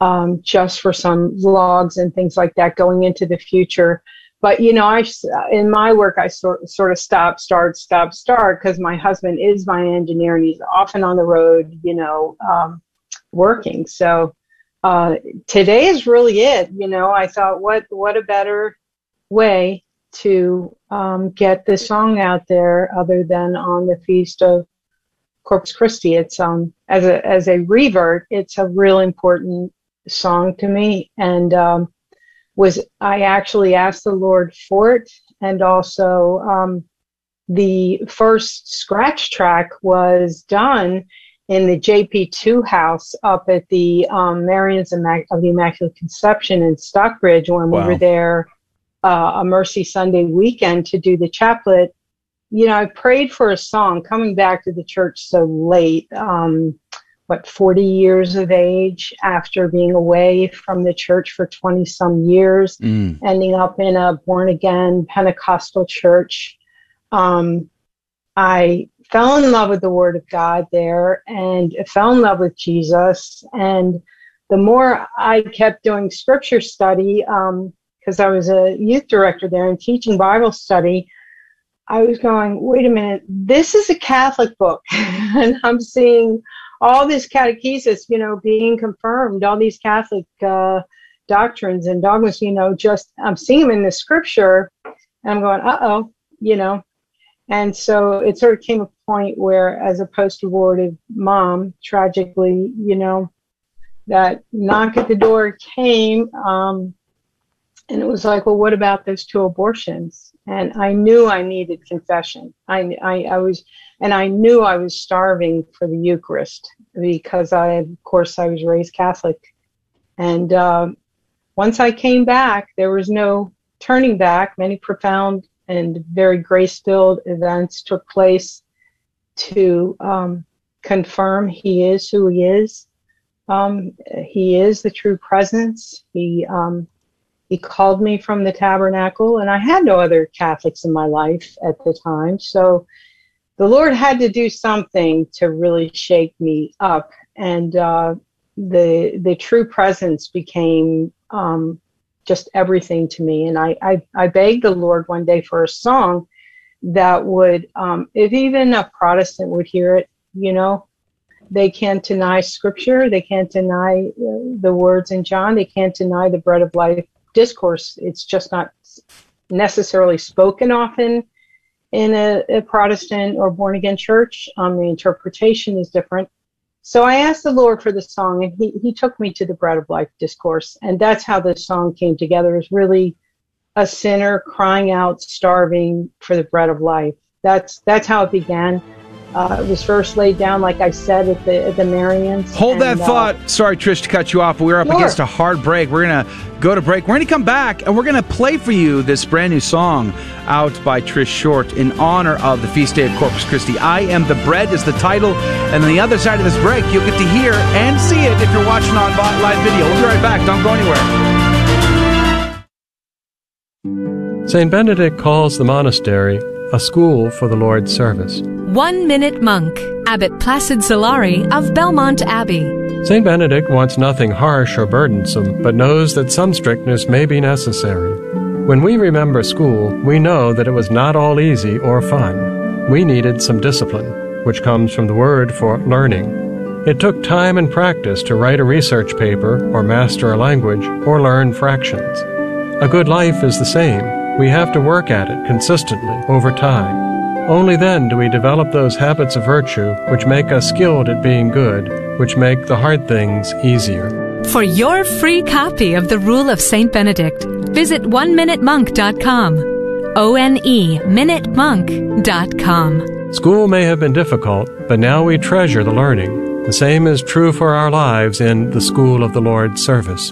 um, just for some vlogs and things like that going into the future. But you know, I in my work I sort sort of stop, start, stop, start because my husband is my engineer and he's often on the road, you know, um, working. So uh, today is really it. You know, I thought, what what a better way to um, get the song out there other than on the feast of Corpus Christi. It's um as a as a revert, it's a real important song to me, and um, was I actually asked the Lord for it, and also um, the first scratch track was done in the JP2 house up at the um, Marians of the Immaculate Conception in Stockbridge when wow. we were there uh, a Mercy Sunday weekend to do the chaplet. You know, I prayed for a song coming back to the church so late. Um, what 40 years of age after being away from the church for 20 some years, mm. ending up in a born again Pentecostal church. Um, I fell in love with the Word of God there and fell in love with Jesus. And the more I kept doing scripture study, because um, I was a youth director there and teaching Bible study, I was going, wait a minute, this is a Catholic book. and I'm seeing all this catechesis, you know, being confirmed, all these Catholic uh, doctrines and dogmas, you know, just I'm seeing them in the scripture, and I'm going, uh oh, you know. And so it sort of came a point where, as a post abortive mom, tragically, you know, that knock at the door came. Um, and it was like, well, what about those two abortions? And I knew I needed confession. I, I, I was, and I knew I was starving for the Eucharist because I, of course, I was raised Catholic. And uh, once I came back, there was no turning back. Many profound and very grace-filled events took place to um, confirm He is who He is. Um, he is the true presence. He um, he called me from the tabernacle, and I had no other Catholics in my life at the time. So the Lord had to do something to really shake me up, and uh, the the true presence became um, just everything to me. And I, I I begged the Lord one day for a song that would, um, if even a Protestant would hear it, you know, they can't deny Scripture, they can't deny uh, the words in John, they can't deny the bread of life discourse. It's just not necessarily spoken often in a, a Protestant or born again church. Um, the interpretation is different. So I asked the Lord for the song, and he, he took me to the Bread of Life discourse. And that's how this song came together, is really a sinner crying out, starving for the bread of life. That's, that's how it began. Uh, it was first laid down, like I said, at the at the Marians. Hold and, that uh, thought. Uh, Sorry, Trish, to cut you off, we're up sure. against a hard break. We're gonna go to break. We're gonna come back, and we're gonna play for you this brand new song out by Trish Short in honor of the feast day of Corpus Christi. I am the bread is the title, and on the other side of this break, you'll get to hear and see it if you're watching on live video. We'll be right back. Don't go anywhere. St. Benedict calls the monastery a school for the Lord's service. One Minute Monk, Abbot Placid Solari of Belmont Abbey. St. Benedict wants nothing harsh or burdensome, but knows that some strictness may be necessary. When we remember school, we know that it was not all easy or fun. We needed some discipline, which comes from the word for learning. It took time and practice to write a research paper, or master a language, or learn fractions. A good life is the same. We have to work at it consistently over time. Only then do we develop those habits of virtue which make us skilled at being good, which make the hard things easier. For your free copy of The Rule of St. Benedict, visit oneminutemonk.com. O N E minutemonk.com. School may have been difficult, but now we treasure the learning. The same is true for our lives in the School of the Lord's service.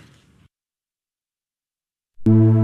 Thank you.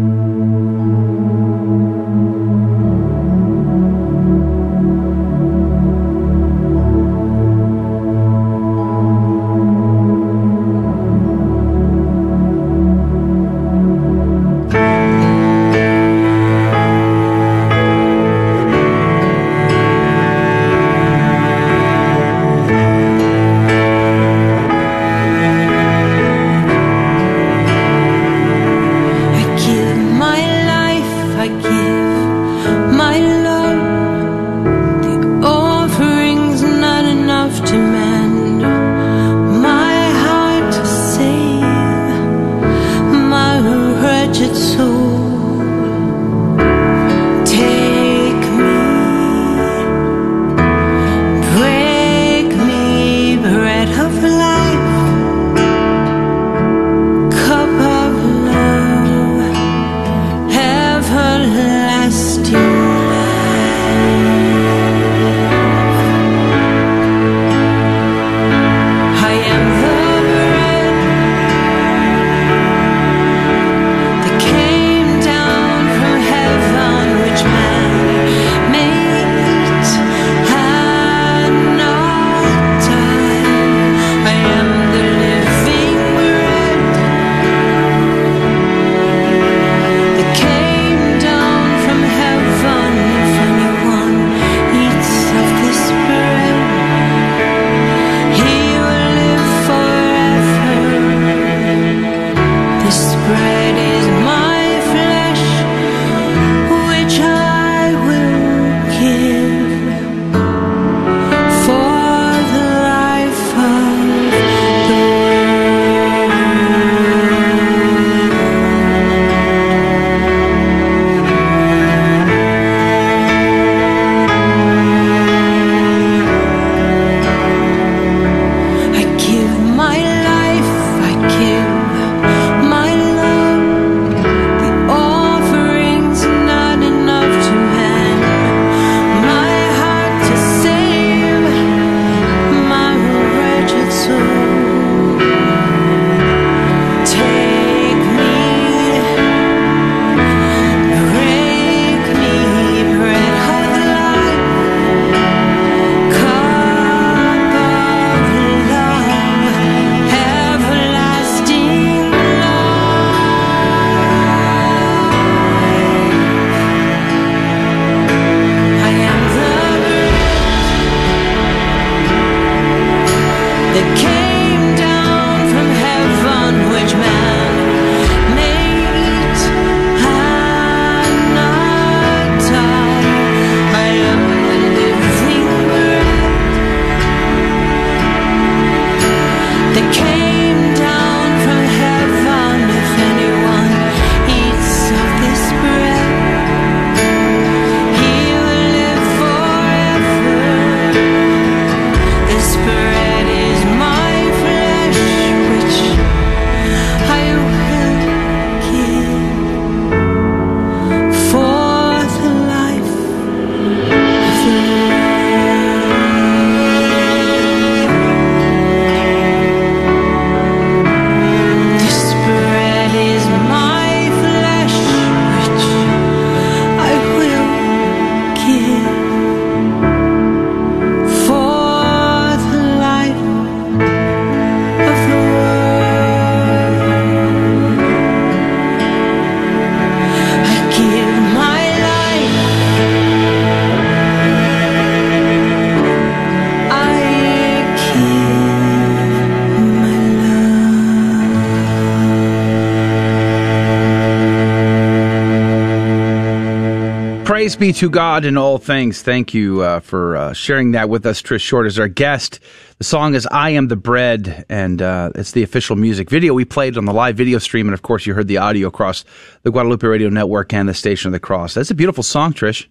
Praise be to God in all things. Thank you uh, for uh, sharing that with us. Trish Short is our guest. The song is I Am the Bread, and uh, it's the official music video we played on the live video stream. And of course, you heard the audio across the Guadalupe Radio Network and the Station of the Cross. That's a beautiful song, Trish.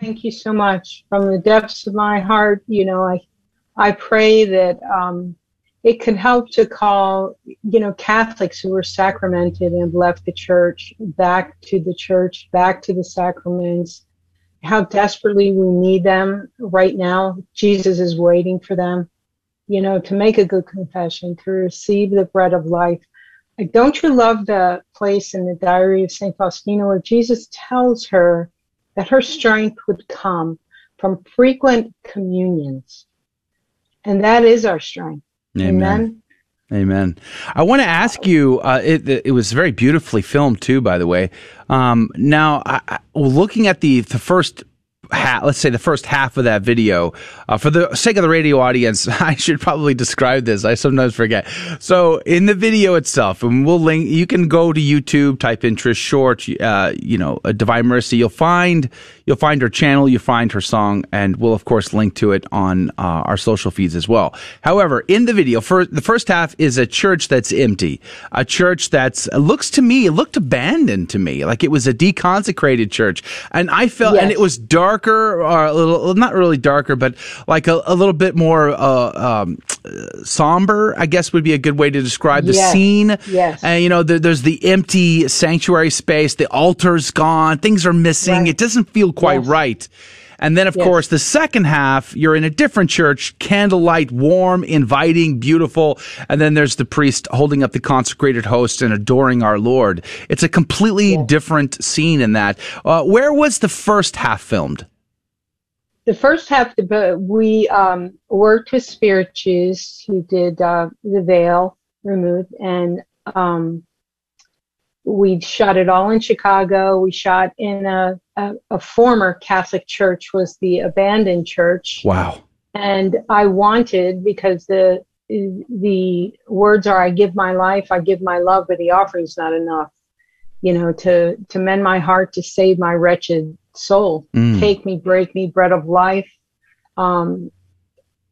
Thank you so much. From the depths of my heart, you know, I, I pray that um, it could help to call, you know, Catholics who were sacramented and left the church back to the church, back to the sacraments, how desperately we need them right now. Jesus is waiting for them, you know, to make a good confession, to receive the bread of life. Don't you love the place in the diary of St. Faustina where Jesus tells her that her strength would come from frequent communions? And that is our strength Amen. Amen. Amen. I want to ask you. Uh, it, it was very beautifully filmed too, by the way. Um, now, I, I, looking at the the first half, let's say the first half of that video, uh, for the sake of the radio audience, I should probably describe this. I sometimes forget. So in the video itself, and we'll link, you can go to YouTube, type in Trish Short, uh, you know, Divine Mercy. You'll find, you'll find her channel, you'll find her song, and we'll of course link to it on uh, our social feeds as well. However, in the video, for the first half is a church that's empty, a church that's looks to me, it looked abandoned to me, like it was a deconsecrated church, and I felt, yes. and it was darker, or a little, not really darker, but like a, a little bit more uh, um, somber, I guess would be a good way to describe the yes. scene. Yes, and you know, the, there's the empty sanctuary space, the altar's gone, things are missing. Right. It doesn't feel quite yes. right. And then, of yes. course, the second half, you're in a different church, candlelight, warm, inviting, beautiful. And then there's the priest holding up the consecrated host and adoring our Lord. It's a completely yes. different scene in that. Uh, where was the first half filmed? The first half, we um, worked with Spirit Juice who did uh, the veil removed and um, we shot it all in Chicago. We shot in a, a, a, former Catholic church was the abandoned church. Wow. And I wanted because the the words are I give my life, I give my love, but the offering's not enough. You know, to to mend my heart, to save my wretched soul. Mm. Take me, break me, bread of life. Um,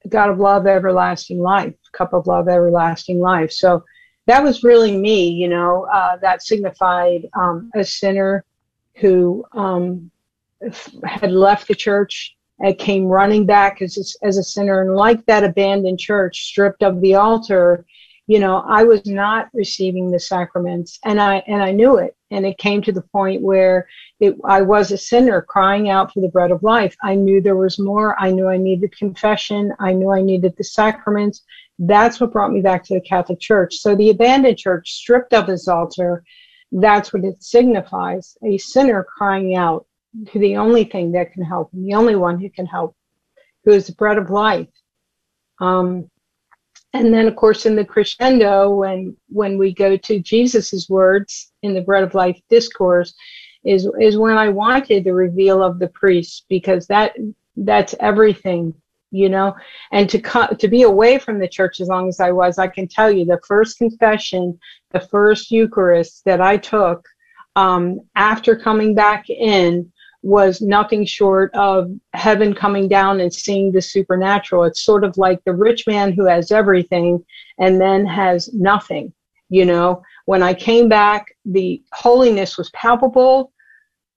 God of love, everlasting life, cup of love, everlasting life. So that was really me, you know, uh, that signified um, a sinner who um, had left the church and came running back as a, as a sinner. And like that abandoned church, stripped of the altar, you know, I was not receiving the sacraments and I, and I knew it. And it came to the point where it, I was a sinner crying out for the bread of life. I knew there was more. I knew I needed confession. I knew I needed the sacraments. That's what brought me back to the Catholic Church. So the abandoned church stripped of its altar, that's what it signifies a sinner crying out to the only thing that can help him, the only one who can help, who is the bread of life. Um, and then, of course, in the crescendo, when when we go to Jesus's words in the bread of life discourse, is is when I wanted the reveal of the priest because that that's everything you know? And to co- to be away from the church as long as i was i can tell you the first confession the first eucharist that i took um, after coming back in was nothing short of heaven coming down and seeing the supernatural. It's sort of like the rich man who has everything and then has nothing you know when i came back the holiness was palpable.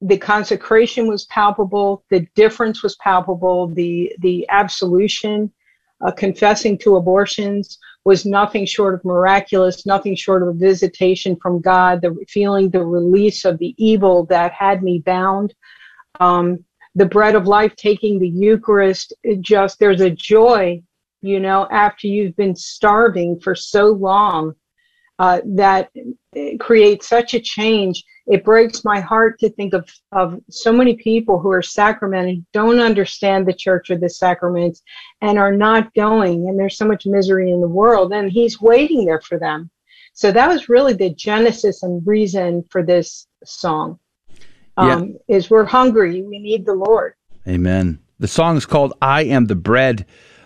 The consecration was palpable, the difference was palpable, the the absolution, uh, confessing to abortions was nothing short of miraculous, nothing short of a visitation from God, the feeling the release of the evil that had me bound. Um, the bread of life, taking the Eucharist, just there's a joy, you know, after you've been starving for so long, uh, that creates such a change it breaks my heart to think of, of so many people who are sacramented, don't understand the church or the sacraments, and are not going. And there's so much misery in the world, and he's waiting there for them. So that was really the genesis and reason for this song. Um, yeah. Is we're hungry, we need the Lord. Amen. The song is called "I Am the Bread."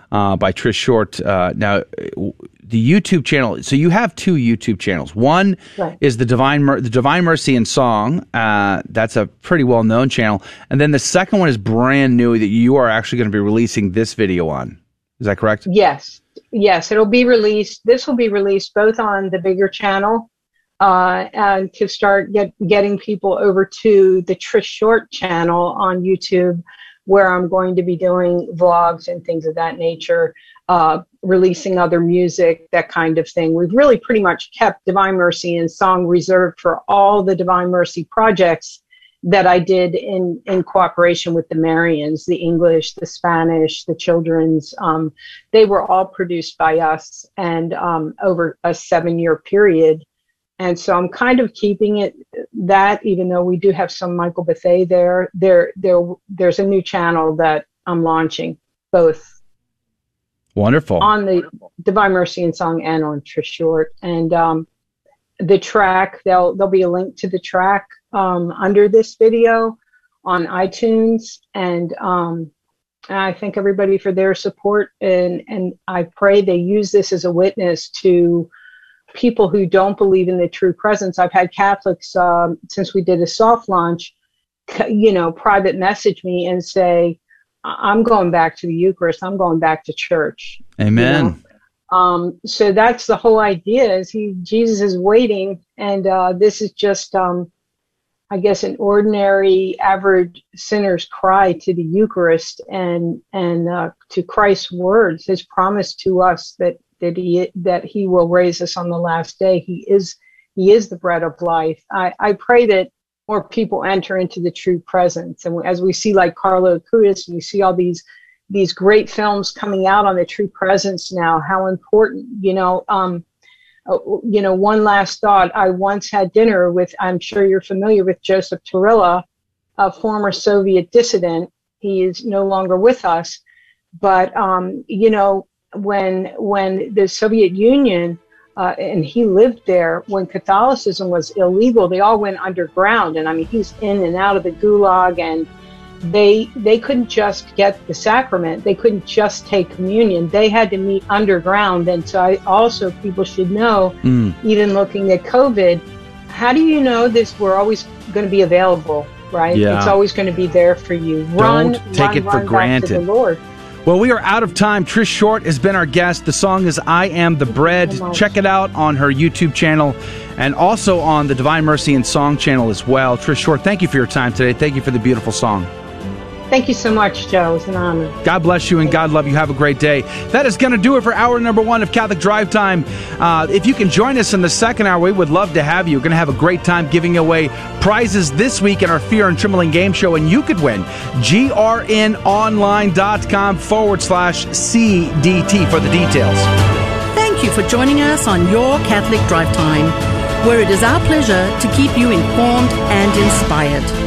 Uh, by Trish Short. Uh, now, the YouTube channel. So you have two YouTube channels. One right. is the Divine Mer- the Divine Mercy and Song. Uh, that's a pretty well known channel. And then the second one is brand new that you are actually going to be releasing this video on. Is that correct? Yes, yes. It'll be released. This will be released both on the bigger channel. Uh, and to start get, getting people over to the Trish Short channel on YouTube, where I'm going to be doing vlogs and things of that nature, uh, releasing other music, that kind of thing. We've really pretty much kept Divine Mercy and Song reserved for all the Divine Mercy projects that I did in, in cooperation with the Marians, the English, the Spanish, the children's. Um, they were all produced by us and um, over a seven year period. And so I'm kind of keeping it that, even though we do have some Michael Bethea there, there, there, there's a new channel that I'm launching, both Wonderful. on the Divine Mercy and Song and on Trish Short. And um, the track, there'll there'll be a link to the track um, under this video on iTunes. And um, I thank everybody for their support, and and I pray they use this as a witness to people who don't believe in the true presence. I've had Catholics um, since we did a soft launch, you know, private message me and say, "I'm going back to the Eucharist. I'm going back to church." Amen. You know? Um, so that's the whole idea is he, Jesus is waiting and, uh, this is just, um, I guess an ordinary average sinner's cry to the Eucharist and, and, uh, to Christ's words, his promise to us that, that he, that he will raise us on the last day. He is, he is the bread of life. I, I pray that more people enter into the true presence. And as we see like Carlo Acutis, and you see all these these great films coming out on the true presence now, how important, you know, um, uh, you know, one last thought. I once had dinner with, I'm sure you're familiar with Joseph Terelya, a former Soviet dissident. He is no longer with us, but, um, you know, when, when the Soviet Union, uh, and he lived there when Catholicism was illegal, they all went underground. And I mean, he's in and out of the gulag and, they they couldn't just get the sacrament. They couldn't just take communion. They had to meet underground. And so i also people should know mm. even looking at covid how do you know this we're always going to be available right? Yeah. it's always going to be there for you. Run Don't take run, it for granted the lord well, we are out of time. Trish Short has been our guest. The song is I Am the Bread. so Check it out on her YouTube channel and also on the Divine Mercy and Song channel as well. Trish Short, thank you for your time today. Thank you for the beautiful song. Thank you so much, Joe. It's an honor. God bless you and God love you. Have a great day. That is going to do it for hour number one of Catholic Drive Time. Uh, if you can join us in the second hour, we would love to have you. We're going to have a great time giving away prizes this week in our Fear and Trembling game show, and you could win. grnonline.com forward slash CDT for the details. Thank you for joining us on Your Catholic Drive Time, where it is our pleasure to keep you informed and inspired.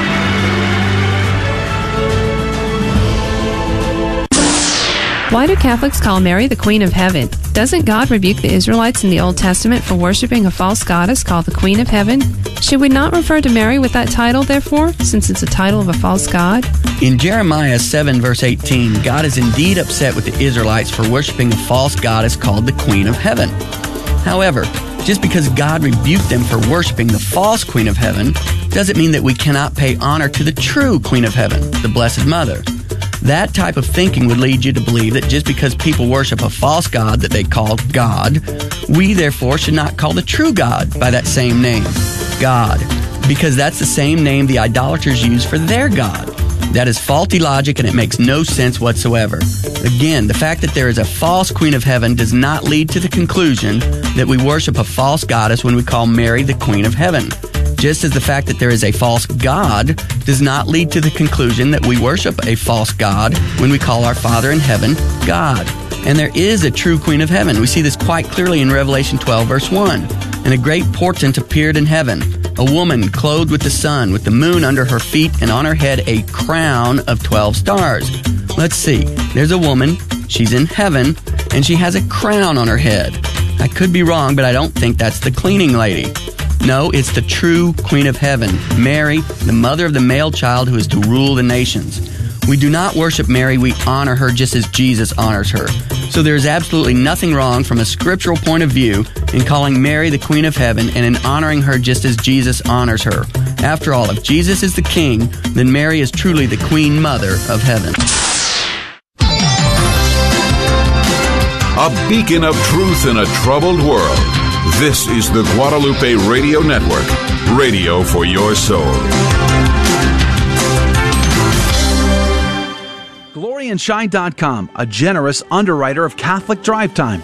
Why do Catholics call Mary the Queen of Heaven? Doesn't God rebuke the Israelites in the Old Testament for worshiping a false goddess called the Queen of Heaven? Should we not refer to Mary with that title, therefore, since it's a title of a false god? In Jeremiah 7, verse 18, God is indeed upset with the Israelites for worshiping a false goddess called the Queen of Heaven. However, just because God rebuked them for worshiping the false Queen of Heaven doesn't mean that we cannot pay honor to the true Queen of Heaven, the Blessed Mother. That type of thinking would lead you to believe that just because people worship a false God that they call God, we therefore should not call the true God by that same name, God, because that's the same name the idolaters use for their God. That is faulty logic and it makes no sense whatsoever. Again, the fact that there is a false Queen of Heaven does not lead to the conclusion that we worship a false goddess when we call Mary the Queen of Heaven just as the fact that there is a false God does not lead to the conclusion that we worship a false God when we call our Father in heaven God. And there is a true Queen of Heaven. We see this quite clearly in Revelation 12, verse 1. And a great portent appeared in heaven a woman clothed with the sun, with the moon under her feet, and on her head a crown of 12 stars. Let's see. There's a woman. She's in heaven, and she has a crown on her head. I could be wrong, but I don't think that's the cleaning lady. No, it's the true Queen of Heaven, Mary, the mother of the male child who is to rule the nations. We do not worship Mary, we honor her just as Jesus honors her. So there is absolutely nothing wrong from a scriptural point of view in calling Mary the Queen of Heaven and in honoring her just as Jesus honors her. After all, if Jesus is the King, then Mary is truly the Queen Mother of Heaven. A beacon of truth in a troubled world. This is the Guadalupe Radio Network, radio for your soul. GloryandShine.com, a generous underwriter of Catholic Drive Time.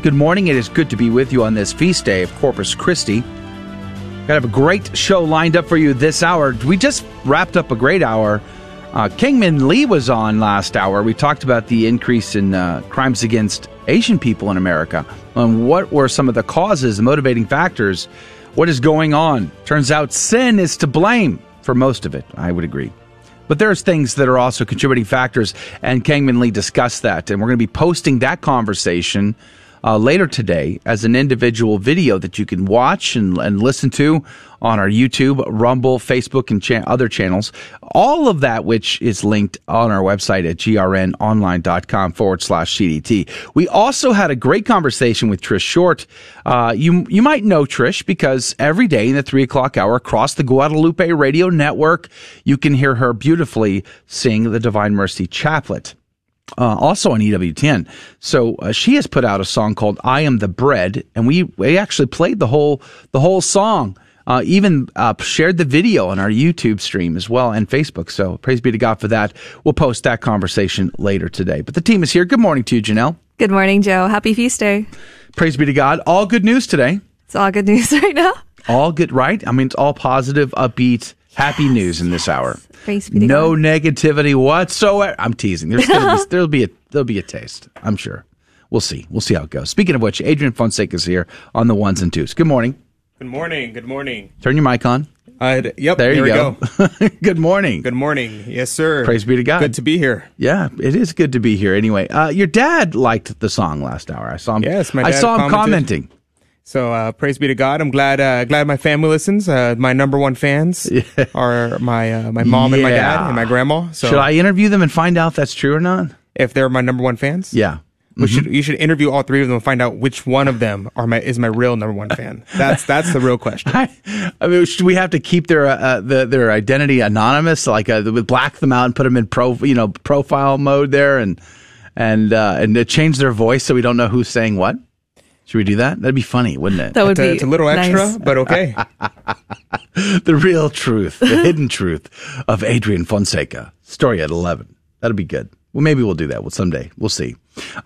Good morning. It is good to be with you on this feast day of Corpus Christi. Got have a great show lined up for you this hour. We just wrapped up a great hour. Uh, Kingman Lee was on last hour. We talked about the increase in uh, crimes against Asian people in America and what were some of the causes, the motivating factors. What is going on? Turns out sin is to blame for most of it. I would agree. But there's things that are also contributing factors, and Kangman Lee discussed that. And we're going to be posting that conversation uh, later today as an individual video that you can watch and, and listen to on our YouTube, Rumble, Facebook, and cha- other channels. All of that, which is linked on our website at grnonline.com forward slash CDT. We also had a great conversation with Trish Short. Uh, you, you might know Trish because every day in the three o'clock hour across the Guadalupe radio network, you can hear her beautifully sing the Divine Mercy Chaplet uh, also on EWTN. So uh, she has put out a song called "I Am the Bread," and we we actually played the whole the whole song. Uh, even uh, shared the video on our YouTube stream as well and Facebook. So praise be to God for that. We'll post that conversation later today. But the team is here. Good morning to you, Janelle. Good morning, Joe. Happy feast day. Praise be to God. All good news today. It's all good news right now. All good, right? I mean, it's all positive, upbeat, happy yes. news in this hour. Praise be no God. negativity whatsoever. I'm teasing. There's be, there'll be a there'll be a taste. I'm sure. We'll see. We'll see how it goes. Speaking of which, Adrian Fonseca is here on the ones and twos. Good morning. Good morning. Good morning. Turn your mic on. Uh, yep. There you go. go. good morning. Good morning. Yes, sir. Praise be to God. Good to be here. Yeah, it is good to be here. Anyway, uh, your dad liked the song last hour. I saw him. Yes, my I saw him commented. commenting. So uh, praise be to God. I'm glad uh, glad my family listens. Uh, my number one fans yeah. are my uh, my mom yeah. and my dad and my grandma. So should I interview them and find out if that's true or not? If they're my number one fans, yeah. We mm-hmm. should you should interview all three of them and find out which one of them are my is my real number one fan. That's that's the real question. I, I mean, should we have to keep their uh, the, their identity anonymous, like uh, black them out and put them in pro you know profile mode there, and and uh, and change their voice so we don't know who's saying what? Should we do that? That'd be funny, wouldn't it? That would it's be a, it's a little extra, nice. but okay. the real truth, the hidden truth of Adrian Fonseca. Story at eleven. That'd be good. Well, maybe we'll do that well, someday. We'll see.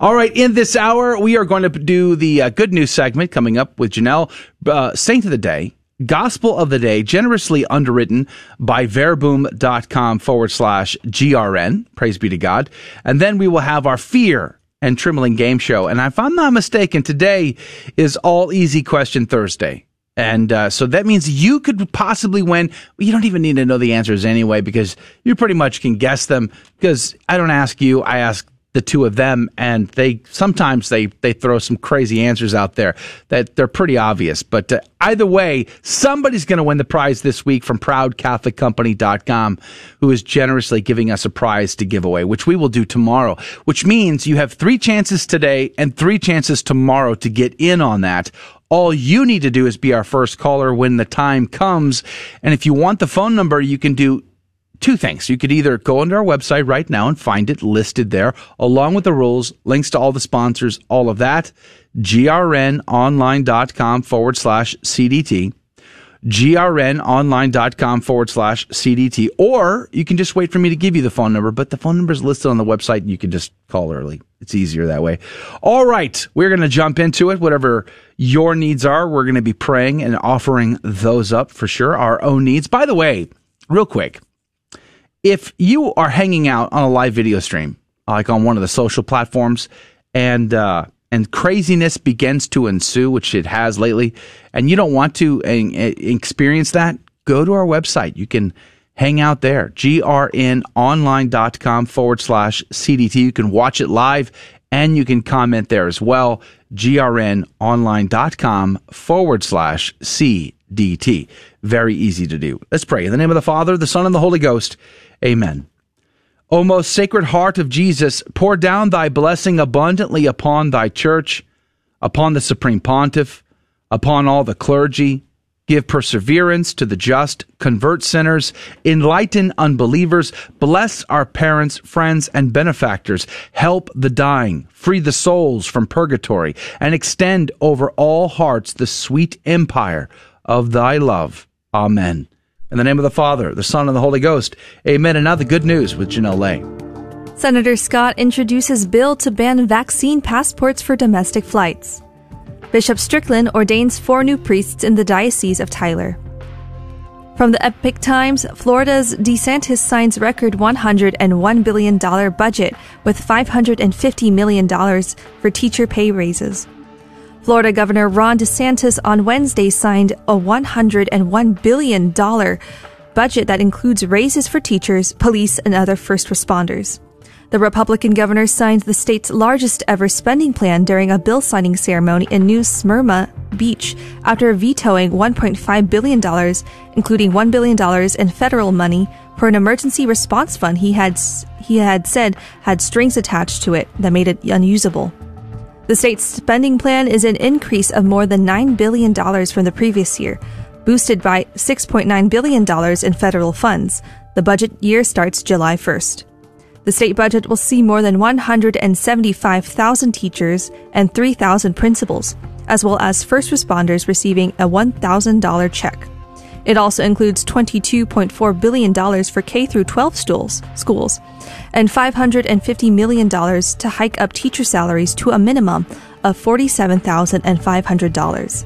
All right. In this hour, we are going to do the uh, good news segment coming up with Janelle, uh, Saint of the Day, Gospel of the Day, generously underwritten by verbum.com forward slash GRN. Praise be to God. And then we will have our fear and trembling game show. And if I'm not mistaken, today is all easy question Thursday. And uh, so that means you could possibly win. You don't even need to know the answers anyway, because you pretty much can guess them. Because I don't ask you, I ask the two of them, and they sometimes they they throw some crazy answers out there that they're pretty obvious. But uh, either way, somebody's going to win the prize this week from ProudCatholicCompany.com, who is generously giving us a prize to give away, which we will do tomorrow. Which means you have three chances today and three chances tomorrow to get in on that. All you need to do is be our first caller when the time comes. And if you want the phone number, you can do two things. You could either go onto our website right now and find it listed there, along with the rules, links to all the sponsors, all of that. grnonline.com forward slash CDT. grnonline.com forward slash CDT. Or you can just wait for me to give you the phone number, but the phone number is listed on the website. You can just call early. It's easier that way. All right. We're going to jump into it. Whatever your needs are, we're going to be praying and offering those up for sure. Our own needs. By the way, real quick if you are hanging out on a live video stream, like on one of the social platforms, and uh, and craziness begins to ensue, which it has lately, and you don't want to experience that, go to our website. You can hang out there. grnonline.com forward slash CDT. You can watch it live and you can comment there as well. grnonline.com forward slash CDT. Very easy to do. Let's pray. In the name of the Father, the Son, and the Holy Ghost. Amen. O most sacred heart of Jesus, pour down thy blessing abundantly upon thy church, upon the supreme pontiff, upon all the clergy. Give perseverance to the just, convert sinners, enlighten unbelievers, bless our parents, friends, and benefactors, help the dying, free the souls from purgatory, and extend over all hearts the sweet empire of thy love. Amen. In the name of the Father, the Son, and the Holy Ghost. Amen. And now the good news with Janelle Lay. Senator Scott introduces bill to ban vaccine passports for domestic flights. Bishop Strickland ordains four new priests in the Diocese of Tyler. From the Epoch Times, Florida's DeSantis signs record $101 billion budget with $550 million for teacher pay raises. Florida Governor Ron DeSantis on Wednesday signed a $101 billion budget that includes raises for teachers, police, and other first responders. The Republican governor signed the state's largest ever spending plan during a bill signing ceremony in New Smyrna Beach after vetoing $1.5 billion, including $1 billion in federal money for an emergency response fund he had, he had said had strings attached to it that made it unusable. The state's spending plan is an increase of more than $9 billion from the previous year, boosted by $6.9 billion in federal funds. The budget year starts July 1st. The state budget will see more than 175,000 teachers and 3,000 principals, as well as first responders receiving a $1,000 check. It also includes $22.4 billion for K 12 schools, schools and $550 million to hike up teacher salaries to a minimum of $47,500.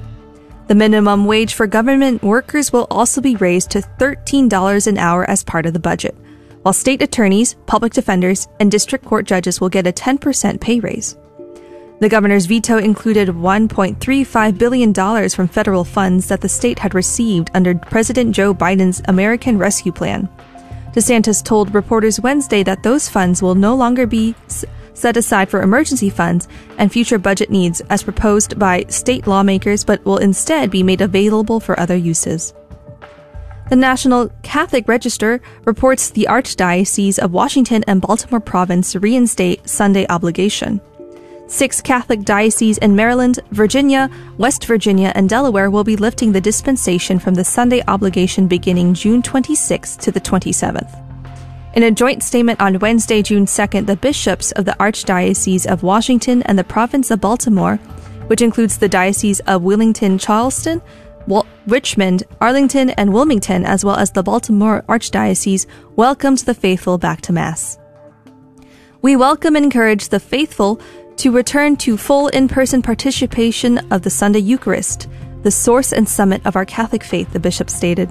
The minimum wage for government workers will also be raised to $13 an hour as part of the budget, while state attorneys, public defenders, and district court judges will get a 10% pay raise. The governor's veto included $1.35 billion from federal funds that the state had received under President Joe Biden's American Rescue Plan. DeSantis told reporters Wednesday that those funds will no longer be set aside for emergency funds and future budget needs as proposed by state lawmakers, but will instead be made available for other uses. The National Catholic Register reports the Archdiocese of Washington and Baltimore Province reinstate Sunday obligation. Six Catholic dioceses in Maryland, Virginia, West Virginia, and Delaware will be lifting the dispensation from the Sunday obligation beginning June 26th to the 27th. In a joint statement on Wednesday, June 2nd, the bishops of the Archdiocese of Washington and the province of Baltimore, which includes the Diocese of Wilmington Charleston, Richmond, Arlington, and Wilmington, as well as the Baltimore Archdiocese, welcomed the faithful back to Mass. We welcome and encourage the faithful to return to full in person participation of the Sunday Eucharist, the source and summit of our Catholic faith, the bishop stated.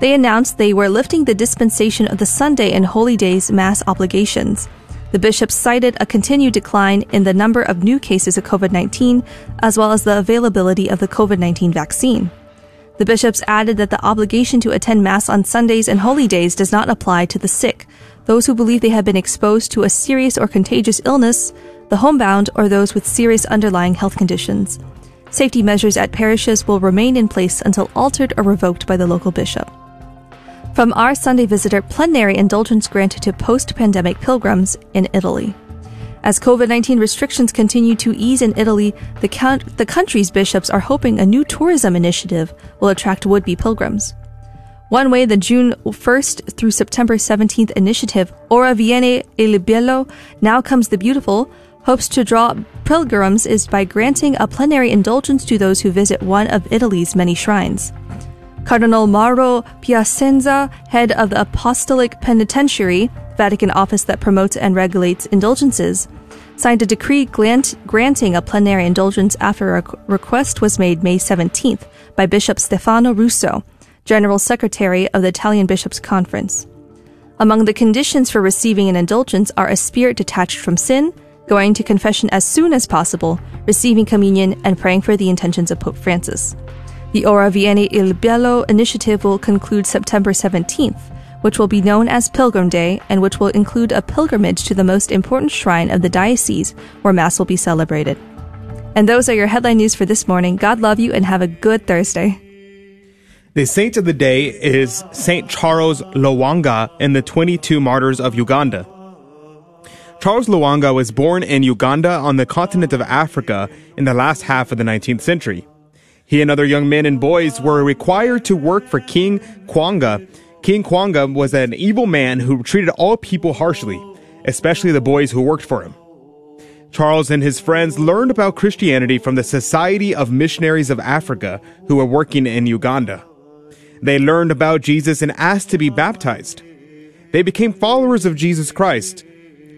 They announced they were lifting the dispensation of the Sunday and Holy Days Mass obligations. The bishops cited a continued decline in the number of new cases of COVID 19, as well as the availability of the COVID 19 vaccine. The bishops added that the obligation to attend Mass on Sundays and holy days does not apply to the sick, those who believe they have been exposed to a serious or contagious illness, the homebound, or those with serious underlying health conditions. Safety measures at parishes will remain in place until altered or revoked by the local bishop. From our Sunday visitor, plenary indulgence granted to post pandemic pilgrims in Italy. As COVID 19 restrictions continue to ease in Italy, the, count- the country's bishops are hoping a new tourism initiative will attract would be pilgrims. One way the June 1st through September 17th initiative, Ora Viene il Bello, Now Comes the Beautiful, hopes to draw pilgrims is by granting a plenary indulgence to those who visit one of Italy's many shrines. Cardinal Mauro Piacenza, head of the Apostolic Penitentiary, Vatican office that promotes and regulates indulgences, signed a decree grant- granting a plenary indulgence after a request was made May 17th by Bishop Stefano Russo, General Secretary of the Italian Bishops' Conference. Among the conditions for receiving an indulgence are a spirit detached from sin, going to confession as soon as possible, receiving communion, and praying for the intentions of Pope Francis. The Ora Viene il Bello initiative will conclude September 17th, which will be known as Pilgrim Day and which will include a pilgrimage to the most important shrine of the diocese where Mass will be celebrated. And those are your headline news for this morning. God love you and have a good Thursday. The saint of the day is Saint Charles Lwanga and the 22 martyrs of Uganda. Charles Lwanga was born in Uganda on the continent of Africa in the last half of the 19th century. He and other young men and boys were required to work for King Mwanga. King Mwanga was an evil man who treated all people harshly, especially the boys who worked for him. Charles and his friends learned about Christianity from the Society of Missionaries of Africa who were working in Uganda. They learned about Jesus and asked to be baptized. They became followers of Jesus Christ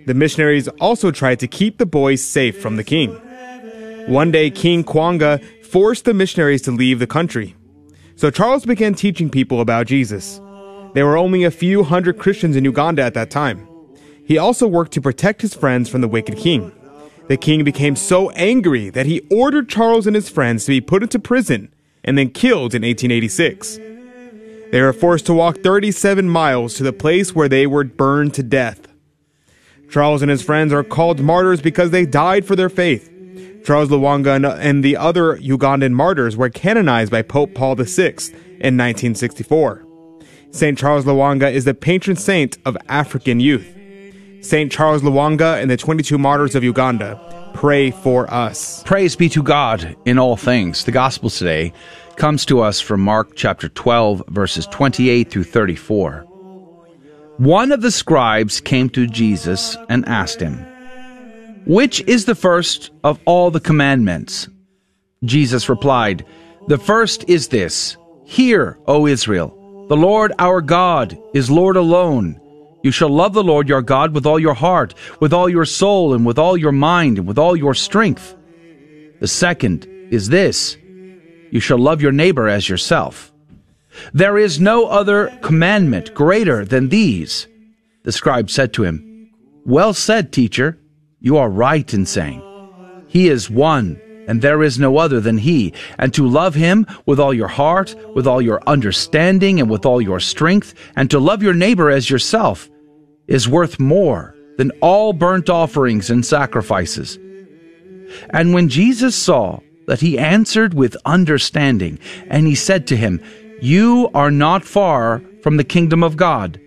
the missionaries also tried to keep the boys safe from the king. One day, King Mwanga forced the missionaries to leave the country. So Charles began teaching people about Jesus. There were only a few hundred Christians in Uganda at that time. He also worked to protect his friends from the wicked king. The king became so angry that he ordered Charles and his friends to be put into prison and then killed in 1886. They were forced to walk 37 miles to the place where they were burned to death. Charles and his friends are called martyrs because they died for their faith. Charles Lwanga and the other Ugandan martyrs were canonized by Pope Paul VI in 1964. St. Charles Lwanga is the patron saint of African youth. St. Charles Lwanga and the 22 martyrs of Uganda, pray for us. Praise be to God in all things. The gospel today comes to us from Mark chapter 12, verses 28 through 34. One of the scribes came to Jesus and asked him, Which is the first of all the commandments? Jesus replied, The first is this Hear, O Israel, the Lord our God is Lord alone. You shall love the Lord your God with all your heart, with all your soul, and with all your mind, and with all your strength. The second is this You shall love your neighbor as yourself. There is no other commandment greater than these. The scribe said to him, Well said, teacher. You are right in saying, He is one, and there is no other than He, and to love Him with all your heart, with all your understanding, and with all your strength, and to love your neighbor as yourself, is worth more than all burnt offerings and sacrifices. And when Jesus saw that he answered with understanding, and he said to him, you are not far from the kingdom of God.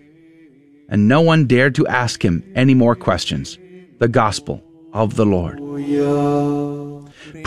And no one dared to ask him any more questions. The gospel of the Lord.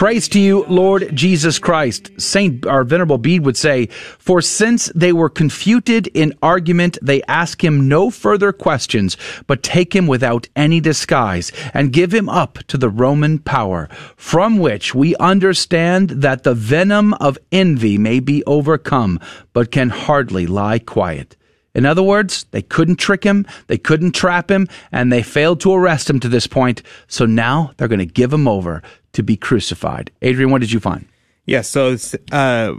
Praise to you, Lord Jesus Christ. Saint our Venerable Bede would say, For since they were confuted in argument, they ask him no further questions, but take him without any disguise, and give him up to the Roman power, from which we understand that the venom of envy may be overcome, but can hardly lie quiet. In other words, they couldn't trick him, they couldn't trap him, and they failed to arrest him to this point. So now they're going to give him over to be crucified. Adrian, what did you find? Yes, so uh,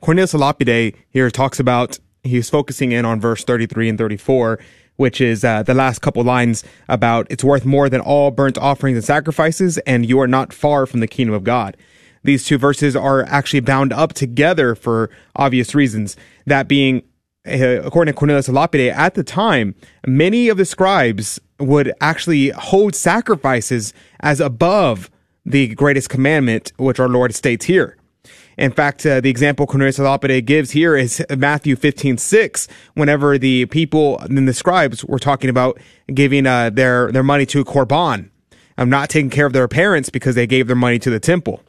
Cornelius Lapide here talks about, he's focusing in on verse 33 and 34, which is uh, the last couple lines about it's worth more than all burnt offerings and sacrifices, and you are not far from the kingdom of God. These two verses are actually bound up together for obvious reasons. That being, uh, according to Cornelius Lapide, at the time, many of the scribes would actually hold sacrifices as above the greatest commandment, which our Lord states here. In fact, uh, the example Cornelius Lapide gives here is Matthew 15, 6, whenever the people and the scribes were talking about giving uh, their, their money to Korban. I'm not taking care of their parents because they gave their money to the temple.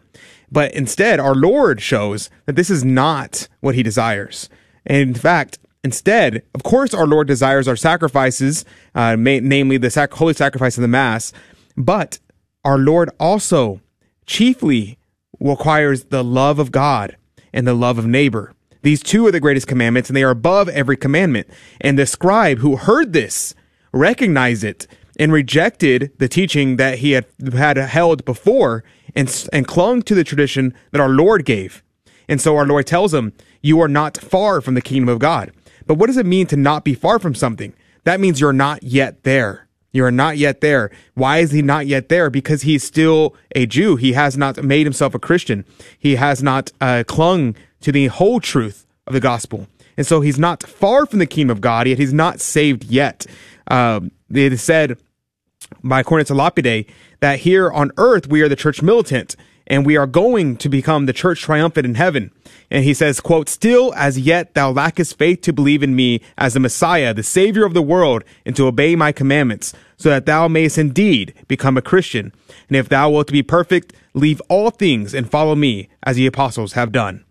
But instead, our Lord shows that this is not what he desires. And in fact, Instead, of course, our Lord desires our sacrifices, uh, ma- namely the sac- holy sacrifice of the Mass, but our Lord also chiefly requires the love of God and the love of neighbor. These two are the greatest commandments, and they are above every commandment. And the scribe who heard this recognized it and rejected the teaching that he had had held before and, and clung to the tradition that our Lord gave. And so our Lord tells him, You are not far from the kingdom of God. But what does it mean to not be far from something? That means you're not yet there. You are not yet there. Why is he not yet there? Because he's still a Jew. He has not made himself a Christian. He has not uh, clung to the whole truth of the gospel. And so he's not far from the kingdom of God, yet he's not saved yet. Um, it is said by Cornelius Lapide that here on earth we are the church militant and we are going to become the church triumphant in heaven. And he says, quote, still as yet thou lackest faith to believe in me as the Messiah, the savior of the world, and to obey my commandments, so that thou mayest indeed become a Christian. And if thou wilt be perfect, leave all things and follow me as the apostles have done.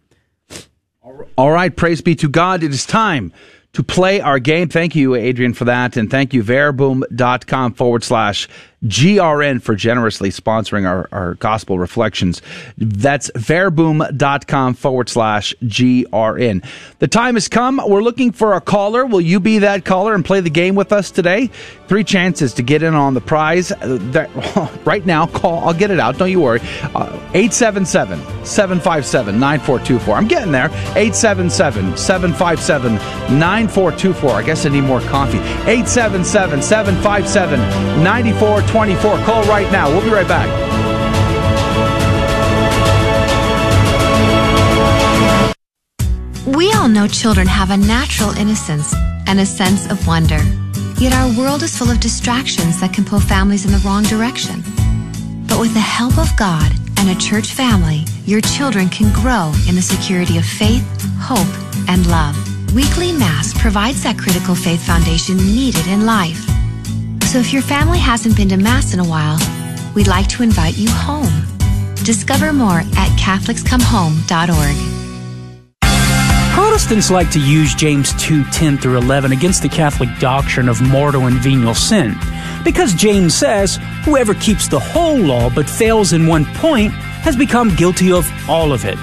All right, praise be to God. It is time to play our game. Thank you, Adrian, for that. And thank you, verbum.com forward slash GRN for generously sponsoring our, our gospel reflections. That's verbum.com forward slash GRN. The time has come. We're looking for a caller. Will you be that caller and play the game with us today? Three chances to get in on the prize. Uh, right now, call. I'll get it out. Don't you worry. Uh, 877 757 9424. I'm getting there. 877 757 9424. I guess I need more coffee. 877 757 9424. 24. Call right now. We'll be right back. We all know children have a natural innocence and a sense of wonder. Yet our world is full of distractions that can pull families in the wrong direction. But with the help of God and a church family, your children can grow in the security of faith, hope, and love. Weekly Mass provides that critical faith foundation needed in life. So if your family hasn't been to Mass in a while, we'd like to invite you home. Discover more at CatholicsComeHome.org. Protestants like to use James 2 10 through 11 against the Catholic doctrine of mortal and venial sin. Because James says, whoever keeps the whole law but fails in one point has become guilty of all of it.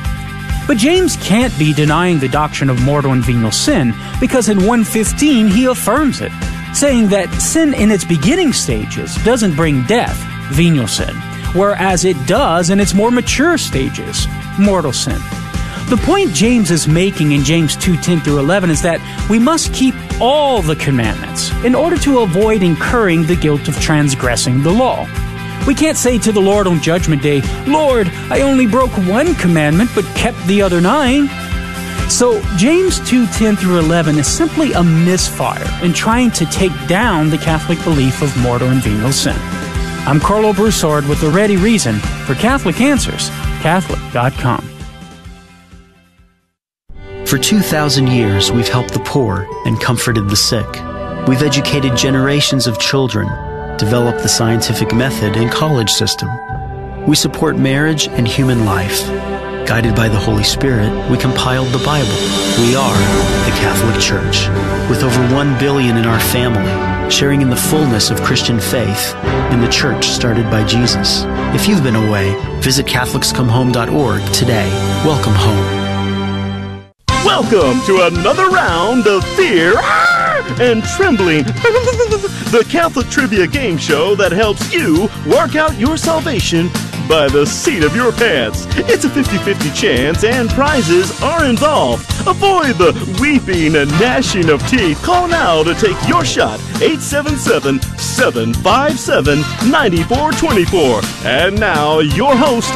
But James can't be denying the doctrine of mortal and venial sin because in 115 he affirms it, saying that sin in its beginning stages doesn't bring death, venial sin, whereas it does in its more mature stages, mortal sin. The point James is making in James 2:10 through 11 is that we must keep all the commandments in order to avoid incurring the guilt of transgressing the law. We can't say to the Lord on judgment day, "Lord, I only broke one commandment but kept the other 9." So, James 2:10 through 11 is simply a misfire in trying to take down the Catholic belief of mortal and venial sin. I'm Karlo Broussard with the ready reason for Catholic Answers, catholic.com. For 2,000 years, we've helped the poor and comforted the sick. We've educated generations of children, developed the scientific method and college system. We support marriage and human life. Guided by the Holy Spirit, we compiled the Bible. We are the Catholic Church, with over 1 billion in our family, sharing in the fullness of Christian faith in the church started by Jesus. If you've been away, visit CatholicsComeHome.org today. Welcome home. Welcome to another round of fear and trembling. the Catholic Trivia Game Show that helps you work out your salvation by the seat of your pants. It's a 50 50 chance, and prizes are involved. Avoid the weeping and gnashing of teeth. Call now to take your shot 877 757 9424. And now, your host,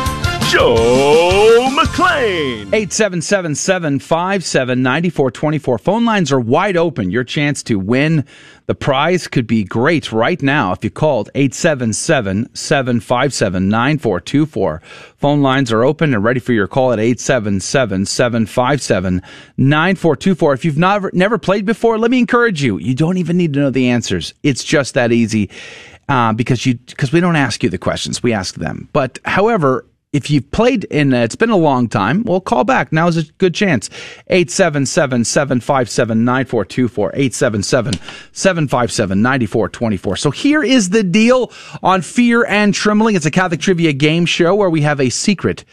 Joe McClain. 877-757-9424. Phone lines are wide open. Your chance to win the prize could be great right now if you called 877-757-9424. Phone lines are open and ready for your call at 877-757-9424. If you've never never played before, let me encourage you. You don't even need to know the answers. It's just that easy. Uh, because you because we don't ask you the questions, we ask them. But however, if you've played in, uh, it's been a long time, well, call back. Now is a good chance. 877 757 9424. 877 757 9424. So here is the deal on Fear and Trembling. It's a Catholic trivia game show where we have a secret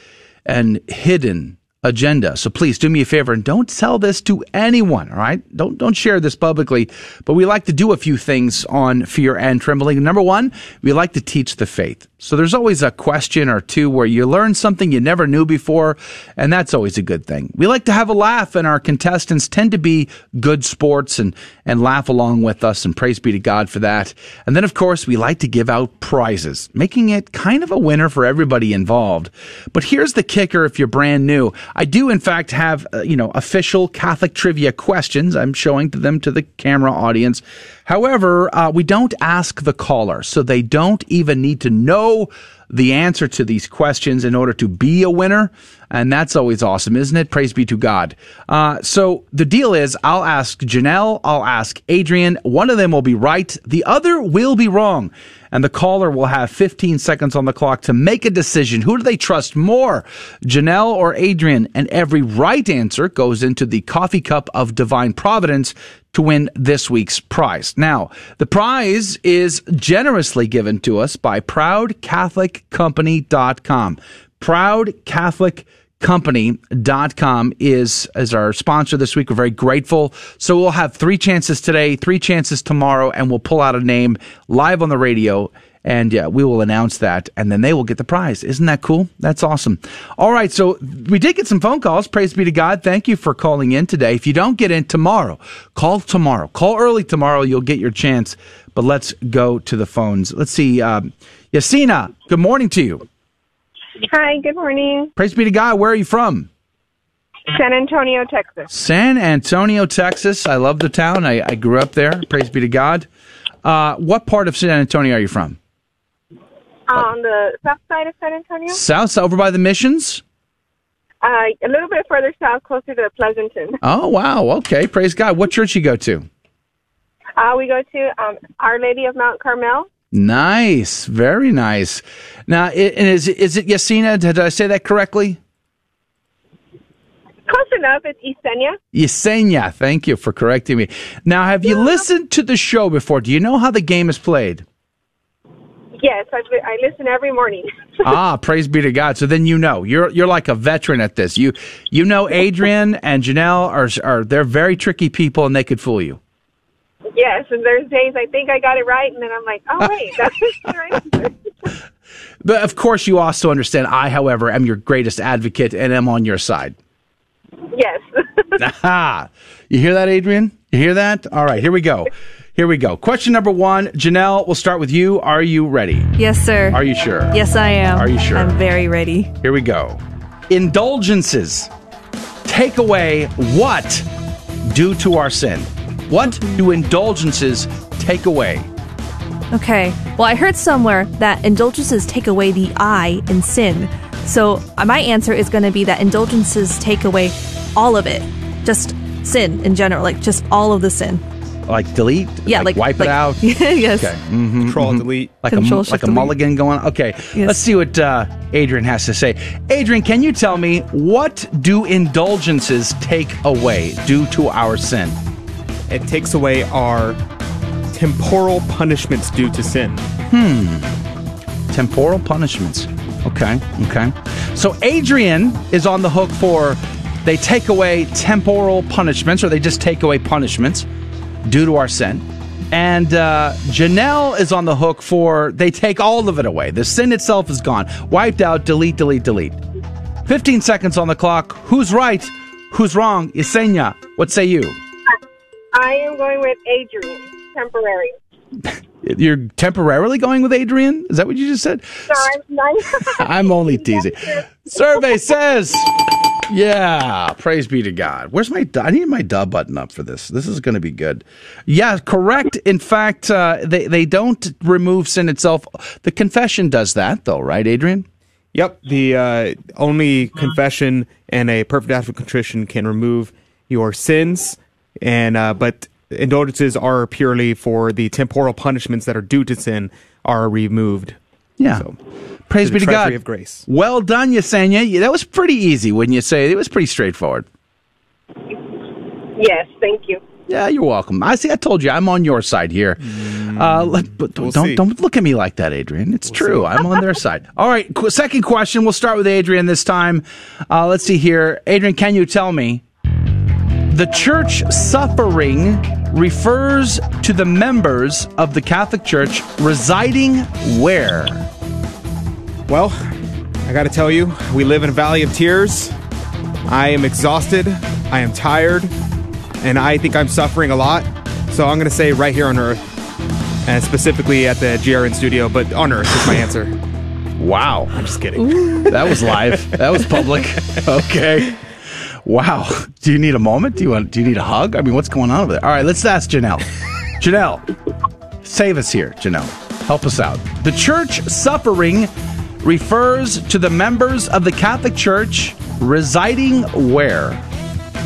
and hidden agenda. So please do me a favor and don't tell this to anyone, all right? Don't don't share this publicly, but we like to do a few things on fear and trembling. Number 1, we like to teach the faith. So there's always a question or two where you learn something you never knew before, and that's always a good thing. We like to have a laugh, and our contestants tend to be good sports and, and laugh along with us, and praise be to God for that. And then, of course, we like to give out prizes, making it kind of a winner for everybody involved. But here's the kicker if you're brand new. I do, in fact, have, uh, you know, official Catholic trivia questions. I'm showing them to the camera audience. However, uh, we don't ask the caller, so they don't even need to know the answer to these questions in order to be a winner. And that's always awesome, isn't it? Praise be to God. Uh, so the deal is I'll ask Janelle, I'll ask Adrian. One of them will be right, the other will be wrong. And the caller will have 15 seconds on the clock to make a decision. Who do they trust more, Janelle or Adrian? And every right answer goes into the coffee cup of divine providence to win this week's prize. Now, the prize is generously given to us by proudcatholiccompany.com. Proudcatholiccompany.com is is our sponsor this week. We're very grateful. So we'll have three chances today, three chances tomorrow, and we'll pull out a name live on the radio and yeah, we will announce that, and then they will get the prize. Isn't that cool? That's awesome. All right, so we did get some phone calls. Praise be to God. Thank you for calling in today. If you don't get in tomorrow, call tomorrow. Call early tomorrow. You'll get your chance. But let's go to the phones. Let's see. Um, Yasina, good morning to you. Hi, good morning. Praise be to God. Where are you from? San Antonio, Texas. San Antonio, Texas. I love the town. I, I grew up there. Praise be to God. Uh, what part of San Antonio are you from? On the south side of San Antonio? South, over by the missions? Uh, a little bit further south, closer to Pleasanton. Oh, wow. Okay. Praise God. What church you go to? Uh, we go to um, Our Lady of Mount Carmel. Nice. Very nice. Now, and is, is it Yasina? Did I say that correctly? Close enough. It's Yesenia. Yesenia. Thank you for correcting me. Now, have you listened to the show before? Do you know how the game is played? Yes, I, I listen every morning. ah, praise be to God. So then you know you're you're like a veteran at this. You you know Adrian and Janelle are are they're very tricky people and they could fool you. Yes, and there's days I think I got it right, and then I'm like, oh wait, that's the right answer. But of course, you also understand. I, however, am your greatest advocate and am on your side. Yes. Aha! You hear that, Adrian? You hear that? All right, here we go. Here we go. Question number one, Janelle. We'll start with you. Are you ready? Yes, sir. Are you sure? Yes, I am. Are you sure? I'm very ready. Here we go. Indulgences take away what due to our sin? What do indulgences take away? Okay. Well, I heard somewhere that indulgences take away the I in sin. So uh, my answer is going to be that indulgences take away all of it, just sin in general, like just all of the sin. Like delete? Yeah, like- wipe like- it out. Yes. Okay. Mhm, Control, mhm. delete. Like Control, a shift, like a delete. mulligan going on. Okay. Let's see what uh, Adrian has to say. Adrian, can you tell me what do indulgences take away due to our sin? It takes away our temporal punishments due to sin. Hmm. Temporal punishments. Okay. Okay. So Adrian is on the hook for they take away temporal punishments, or they just take away punishments due to our sin. And uh, Janelle is on the hook for they take all of it away. The sin itself is gone, wiped out. Delete. Delete. Delete. Fifteen seconds on the clock. Who's right? Who's wrong? Yesenia, what say you? I am going with Adrian, temporary. You're temporarily going with Adrian? Is that what you just said? So I'm only teasing. Survey says, yeah, praise be to God. Where's my, I need my dub button up for this. This is going to be good. Yeah, correct. In fact, uh, they, they don't remove sin itself. The confession does that, though, right, Adrian? Yep. The uh, only confession and a perfect act of contrition can remove your sins, and uh, but indulgences are purely for the temporal punishments that are due to sin are removed. Yeah. Praise to be to God. of grace. Well done, Yesenia. Yeah, That was pretty easy, wouldn't you say? It was pretty straightforward. Yes, thank you. Yeah, you're welcome. I see. I told you, I'm on your side here. Uh, let, but don't see. don't look at me like that, Adrian. It's true. I'm on their side. All right. qu- Second question. We'll start with Adrian this time. Uh, let's see here, Adrian. Can you tell me the church suffering refers to the members of the Catholic Church residing where? Well, I got to tell you, we live in a valley of tears. I am exhausted. I am tired. And I think I'm suffering a lot. So I'm going to say right here on Earth. And specifically at the GRN studio, but on Earth is my answer. Wow. I'm just kidding. That was live. that was public. Okay. Wow. Do you need a moment? Do you want? Do you need a hug? I mean, what's going on over there? All right, let's ask Janelle. Janelle, save us here. Janelle, help us out. The church suffering refers to the members of the Catholic Church residing where?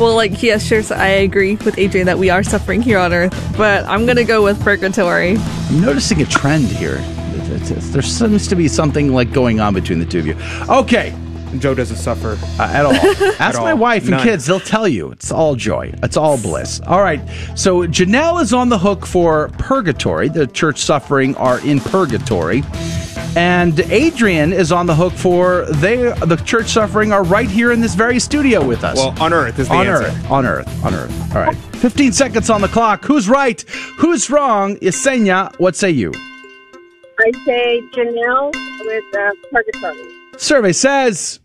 Well, like, yes, sure, so I agree with Adrian that we are suffering here on Earth, but I'm gonna go with purgatory. I'm noticing a trend here. It's- it's- There seems to be something like going on between the two of you. Okay. Joe doesn't suffer uh, at all. Ask At my all. wife and None. kids; they'll tell you it's all joy, it's all bliss. All right. So Janelle is on the hook for purgatory. The church suffering are in purgatory, and Adrian is on the hook for they. The church suffering are right here in this very studio with us. Well, on Earth is the on answer. Earth, on Earth, on Earth. All right. Fifteen seconds on the clock. Who's right? Who's wrong? Yesenia, what say you? I say Janelle with uh, Purgatory. Survey says.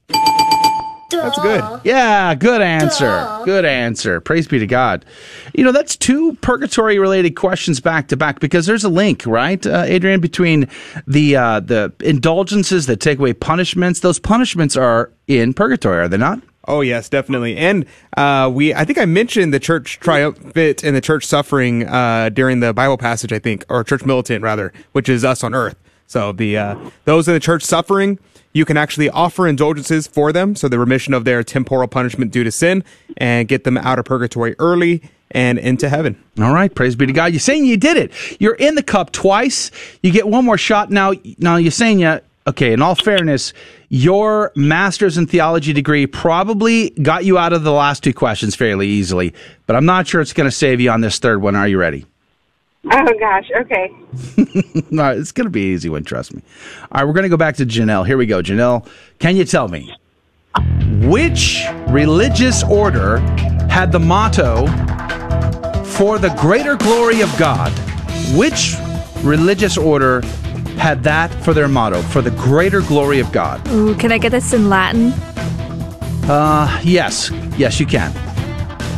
That's good. Yeah, good answer. Good answer. Praise be to God. You know, that's two purgatory related questions back to back because there's a link, right, uh, Adrian, between the uh, the indulgences that take away punishments. Those punishments are in purgatory, are they not? Oh yes, definitely. And uh, we, I think I mentioned the church triumphant and the church suffering uh, during the Bible passage. I think, or church militant rather, which is us on earth. So the uh, those in the church suffering, you can actually offer indulgences for them, so the remission of their temporal punishment due to sin, and get them out of purgatory early and into heaven. All right, praise be to God. You're saying you did it. You're in the cup twice. You get one more shot now. Now, Yesenia, okay, in all fairness, your master's in theology degree probably got you out of the last two questions fairly easily, but I'm not sure it's going to save you on this third one. Are you ready? Oh gosh. Okay. no, it's going to be an easy one, trust me. All right, we're going to go back to Janelle. Here we go. Janelle, can you tell me which religious order had the motto for the greater glory of God? Which religious order had that for their motto, for the greater glory of God? Ooh, can I get this in Latin? Uh, yes. Yes, you can.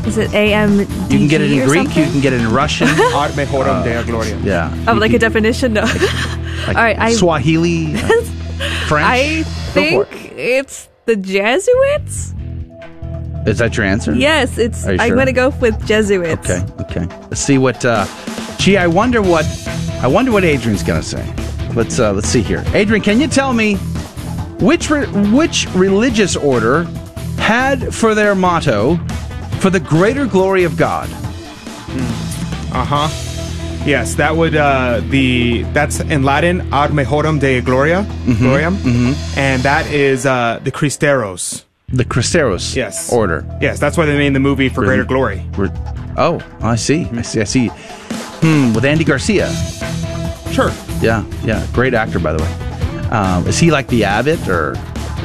Is it AM? You can get it in Greek, you can get it in Russian. Ad me horam dea gloria. Yeah. Oh, like a definition? No. Like All right, I Swahili, uh, French. I Go for think it's the Jesuits. Is that your answer? Yes, it's. Are you I'm going to go with Jesuits. Okay, okay. Let's see what. Uh, gee, I wonder what. I wonder what Adrian's gonna say. Let's uh, let's see here. Adrian, can you tell me which re- which religious order had for their motto for the greater glory of God? Uh huh. Yes, that would uh, the that's in Latin ad mejoram dea gloria, gloriam, and that is uh, the Cristeros. The Cristeros yes. order. Yes, that's why they made the movie for? Greater Glory. Oh, I see. I see. I see. Hmm. With Andy Garcia. Sure. Yeah. Yeah. Great actor, by the way. Um, is he like the abbot or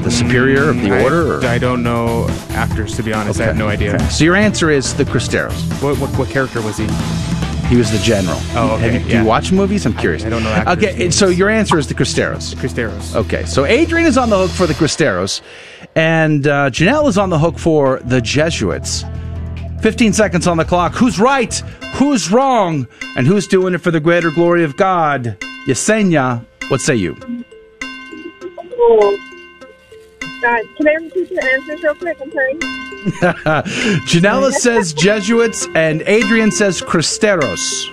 the superior of the I, order? Or? I don't know actors to be honest. I have no idea. okay. So your answer is the Cristeros. What, what what character was he? He was the general. Oh, okay, Have you, Do you watch movies? I'm curious. I don't know actors' Okay, and so your answer is the Cristeros. Cristeros. Okay, so Adrian is on the hook for the Cristeros, and uh, Janelle is on the hook for the Jesuits. 15 seconds on the clock. Who's right? Who's wrong? And who's doing it for the greater glory of God? Yesenia, what say you? Oh. God, can I repeat your answers real quick? I'm sorry. Janella says Jesuits, and Adrian says Cristeros.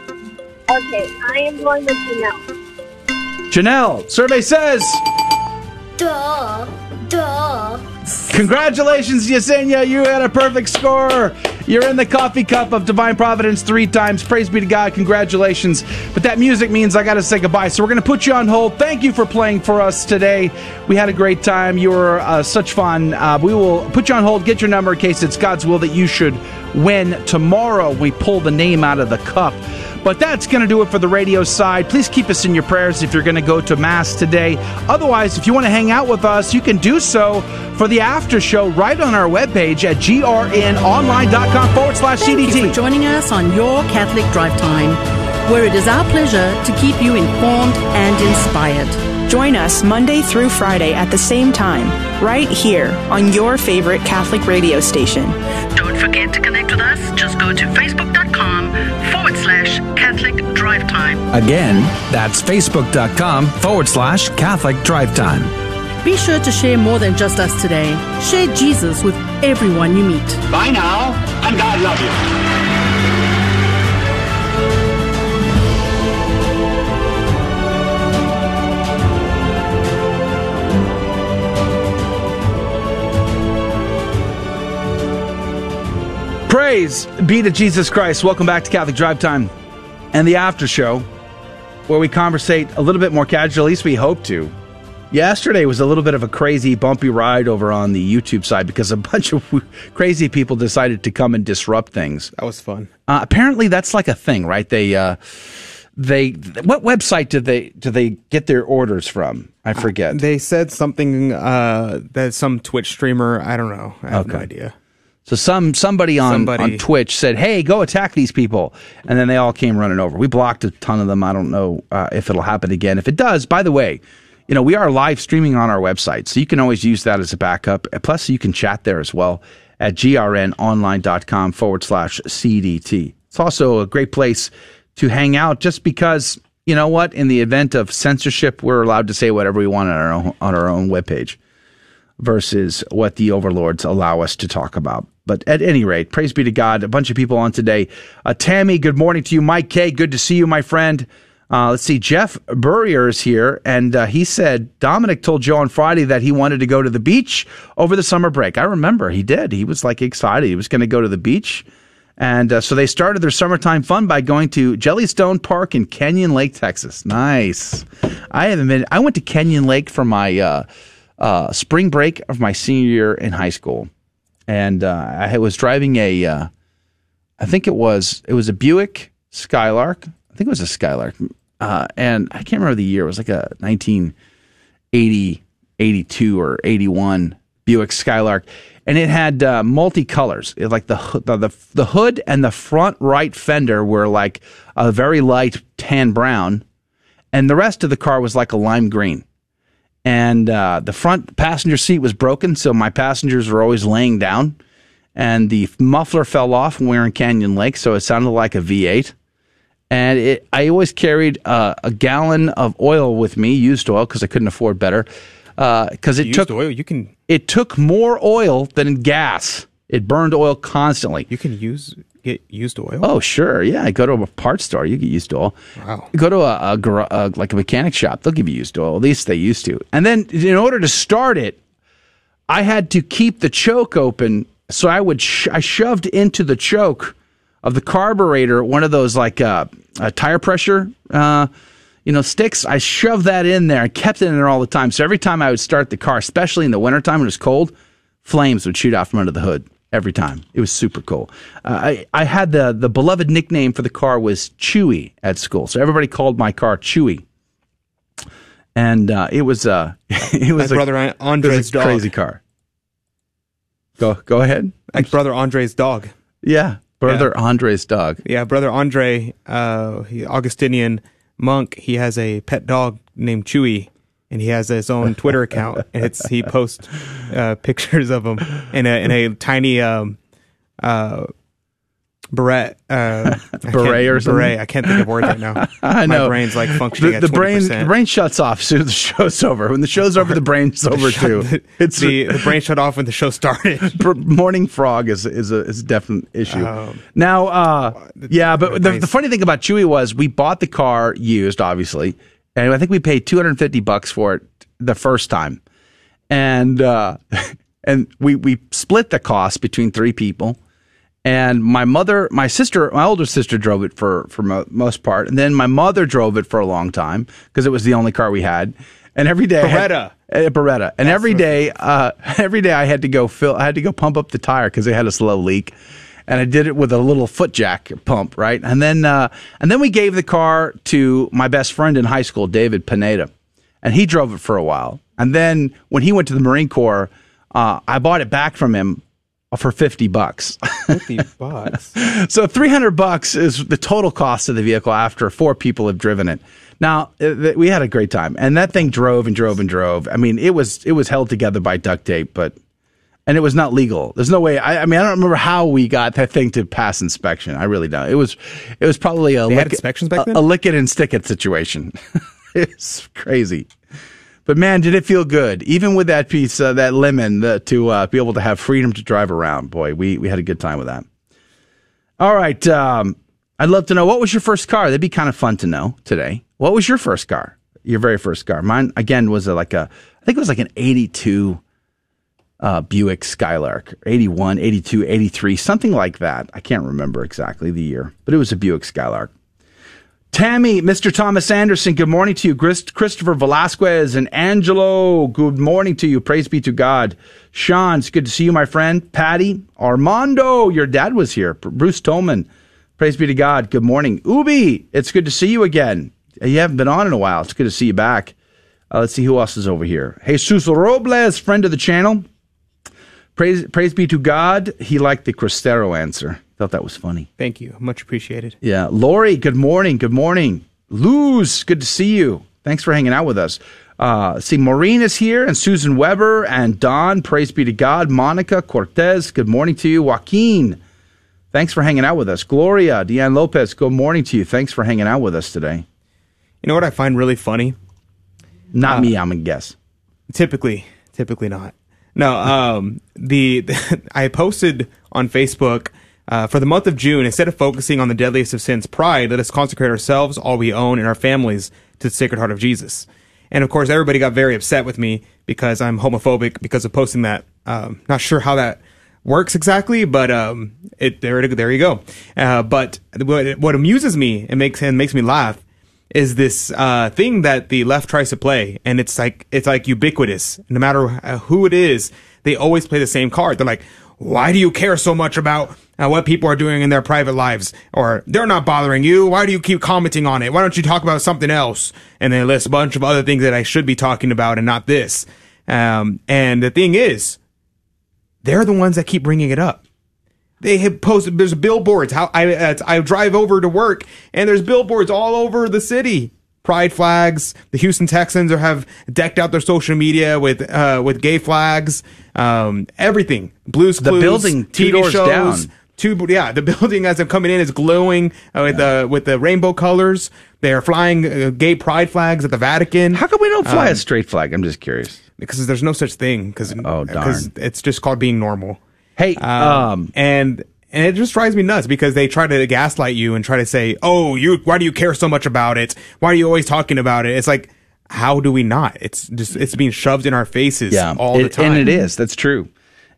Okay, I am going with Janelle. Janelle, survey says. Duh. Duh. Congratulations, Yesenia. You had a perfect score. You're in the coffee cup of divine providence three times. Praise be to God. Congratulations. But that music means I got to say goodbye. So we're going to put you on hold. Thank you for playing for us today. We had a great time. You were uh, such fun. Uh, we will put you on hold, get your number in case it's God's will that you should win tomorrow. We pull the name out of the cup. But that's going to do it for the radio side. Please keep us in your prayers if you're going to go to Mass today. Otherwise, if you want to hang out with us, you can do so for the after show right on our webpage at grnonline.com forward slash Thank CDT. you for joining us on Your Catholic Drive Time, where it is our pleasure to keep you informed and inspired. Join us Monday through Friday at the same time, right here on your favorite Catholic radio station. Don't forget to connect with us. Just go to facebook.com forward slash Catholic Drive Time. Again, that's facebook.com forward slash Catholic Drive Time. Be sure to share more than just us today. Share Jesus with everyone you meet. Bye now, and God love you. Praise be to Jesus Christ. Welcome back to Catholic Drive Time and the after show, where we conversate a little bit more casually, at least we hope to. Yesterday was a little bit of a crazy, bumpy ride over on the YouTube side because a bunch of crazy people decided to come and disrupt things. That was fun. Uh, apparently, that's like a thing, right? They, uh, they, what website did they do they get their orders from? I forget. They said something uh, that some Twitch streamer. I don't know. I have no Okay. idea. So some somebody on Somebody- on Twitch said, "Hey, go attack these people," and then they all came running over. We blocked a ton of them. I don't know uh, if it'll happen again. If it does, by the way, you know we are live streaming on our website, so you can always use that as a backup. Plus, you can chat there as well at grnonline.com forward slash cdt. It's also a great place to hang out, just because you know what? In the event of censorship, we're allowed to say whatever we want on our own, on our own webpage versus what the overlords allow us to talk about. But at any rate, praise be to God. A bunch of people on today. Uh, Tammy, good morning to you. Mike K, good to see you, my friend. Uh, let's see. Jeff Burrier is here, and uh, he said Dominic told Joe on Friday that he wanted to go to the beach over the summer break. I remember he did. He was like excited. He was going to go to the beach. And uh, so they started their summertime fun by going to Jellystone Park in Canyon Lake, Texas. Nice. I haven't been. I went to Canyon Lake for my uh, uh, spring break of my senior year in high school, and uh, I was driving a. Uh, I think it was it was a Buick Skylark. I think it was a Skylark, uh, and I can't remember the year. It was like a 1980, 82 or 81 Buick Skylark, and it had uh, multicolors. Like the, the the the hood and the front right fender were like a very light tan brown, and the rest of the car was like a lime green. And uh, the front passenger seat was broken, so my passengers were always laying down. And the muffler fell off when we were in Canyon Lake, so it sounded like a V8 and it, I always carried uh, a gallon of oil with me, used oil, because I couldn't afford better. Because it Used took oil, you can it took more oil than gas. It burned oil constantly. you can use get used oil. Oh sure, yeah. I go to a parts store, you get used oil. Wow. Go to a, a, gar- a like a mechanic shop, they'll give you used oil. At least they used to. And then in order to start it, I had to keep the choke open. So I would sh- I shoved into the choke of the carburetor one of those like uh, uh, tire pressure uh, you know sticks. I shoved that in there and kept it in there all the time. So every time I would start the car, especially in the wintertime when it was cold, flames would shoot out from under the hood every time. It was super cool. Uh, I I had the the beloved nickname for the car was Chewy at school, so everybody called my car Chewy. And uh, it was uh, it was Like a, brother Andre's a dog. crazy car. Go go ahead. Like brother Andre's dog. Yeah, brother Andre's dog. Yeah, brother Andre, uh, Augustinian monk. He has a pet dog named Chewy, and he has his own Twitter account. And it's he posts uh, pictures of him in a in a tiny um, uh, beret. Uh, Beret or something? Beret. I can't think of words right now. I know. My brain's like functioning The, the brain, 20%. the brain shuts off as soon as the show's over. When the show's over, the brain's over Shut- too. the- It's the, the brain shut off when the show started. Morning frog is is a is a definite issue. Um, now, uh, yeah, but the, the funny thing about Chewy was we bought the car used, obviously, and I think we paid two hundred and fifty bucks for it the first time, and uh, and we we split the cost between three people, And my mother, my sister, my older sister drove it for for mo- most part, and then my mother drove it for a long time because it was the only car we had. And every day, I had- Beretta. uh, Beretta. And every day, uh, every day I had to go fill, I had to go pump up the tire because it had a slow leak. And I did it with a little foot jack pump, right? And then, uh, and then we gave the car to my best friend in high school, David Pineda, and he drove it for a while. And then when he went to the Marine Corps, uh, I bought it back from him for 50 bucks. 50 bucks. so 300 bucks is the total cost of the vehicle after four people have driven it. Now uh, we had a great time, and that thing drove and drove and drove. I mean, it was it was held together by duct tape, but and it was not legal. There's no way. I, I mean, I don't remember how we got that thing to pass inspection. I really don't. It was it was probably a They lick, inspections back a, then? a lick it and stick it situation. it's crazy. But man, did it feel good, even with that piece, uh, that lemon, the, to uh, be able to have freedom to drive around. Boy, we we had a good time with that. All right, um, I'd love to know what was your first car. That'd be kind of fun to know today. What was your first car? Your very first car? Mine again was a, like a, I think it was like an '82 uh, Buick Skylark, 81, 82, 83, something like that. I can't remember exactly the year, but it was a Buick Skylark. Tammy, Mr. Thomas Anderson, good morning to you. Chris- Christopher Velasquez and Angelo, good morning to you. Praise be to God. Sean, it's good to see you, my friend. Patty, Armando, your dad was here. Bruce Tolman, praise be to God. Good morning. Ubi, it's good to see you again. You haven't been on in a while. It's good to see you back. Uh, let's see who else is over here. Jesus Robles, friend of the channel. Praise, praise be to God. He liked the Cristero answer. Thought that was funny. Thank you. Much appreciated. Yeah. Lori, good morning. Good morning. Luz, good to see you. Thanks for hanging out with us. Uh, see, Maureen is here and Susan Weber and Don. Praise be to God. Monica Cortez, good morning to you. Joaquin, thanks for hanging out with us. Gloria, Deanne Lopez, good morning to you. Thanks for hanging out with us today. You know what I find really funny? Not Uh, me, I'm a guess. Typically, typically not. No, um, the, I posted on Facebook uh, for the month of June. Instead of focusing on the deadliest of sins, pride, let us consecrate ourselves, all we own, and our families to the Sacred Heart of Jesus. And of course, everybody got very upset with me because I'm homophobic because of posting that. Um, not sure how that works exactly, but um, it there there you go. Uh, but what, what amuses me and makes and makes me laugh is this uh, thing that the left tries to play, and it's like it's like ubiquitous. No matter uh, who it is, they always play the same card. They're like, "Why do you care so much about uh, what people are doing in their private lives?" Or they're not bothering you. Why do you keep commenting on it? Why don't you talk about something else? And then list a bunch of other things that I should be talking about and not this. Um, and the thing is, they're the ones that keep bringing it up. They have posted. There's billboards. How I I drive over to work, and there's billboards all over the city. Pride flags. The Houston Texans are, have decked out their social media with uh, with gay flags. Um, everything. Blues. The Clues, building two TV doors shows. down. Two, yeah, the building as I'm coming in is glowing uh, with the with the rainbow colors. They are flying uh, gay pride flags at the Vatican. How come we don't fly Um, a straight flag? I'm just curious. because there's no such thing. Because Oh, darn. it's just called being normal. Hey, um, and and it just drives me nuts because they try to gaslight you and try to say, "Oh, you why do you care so much about it? Why are you always talking about it?" It's like, how do we not? It's just it's being shoved in our faces all the time, And it is. That's true.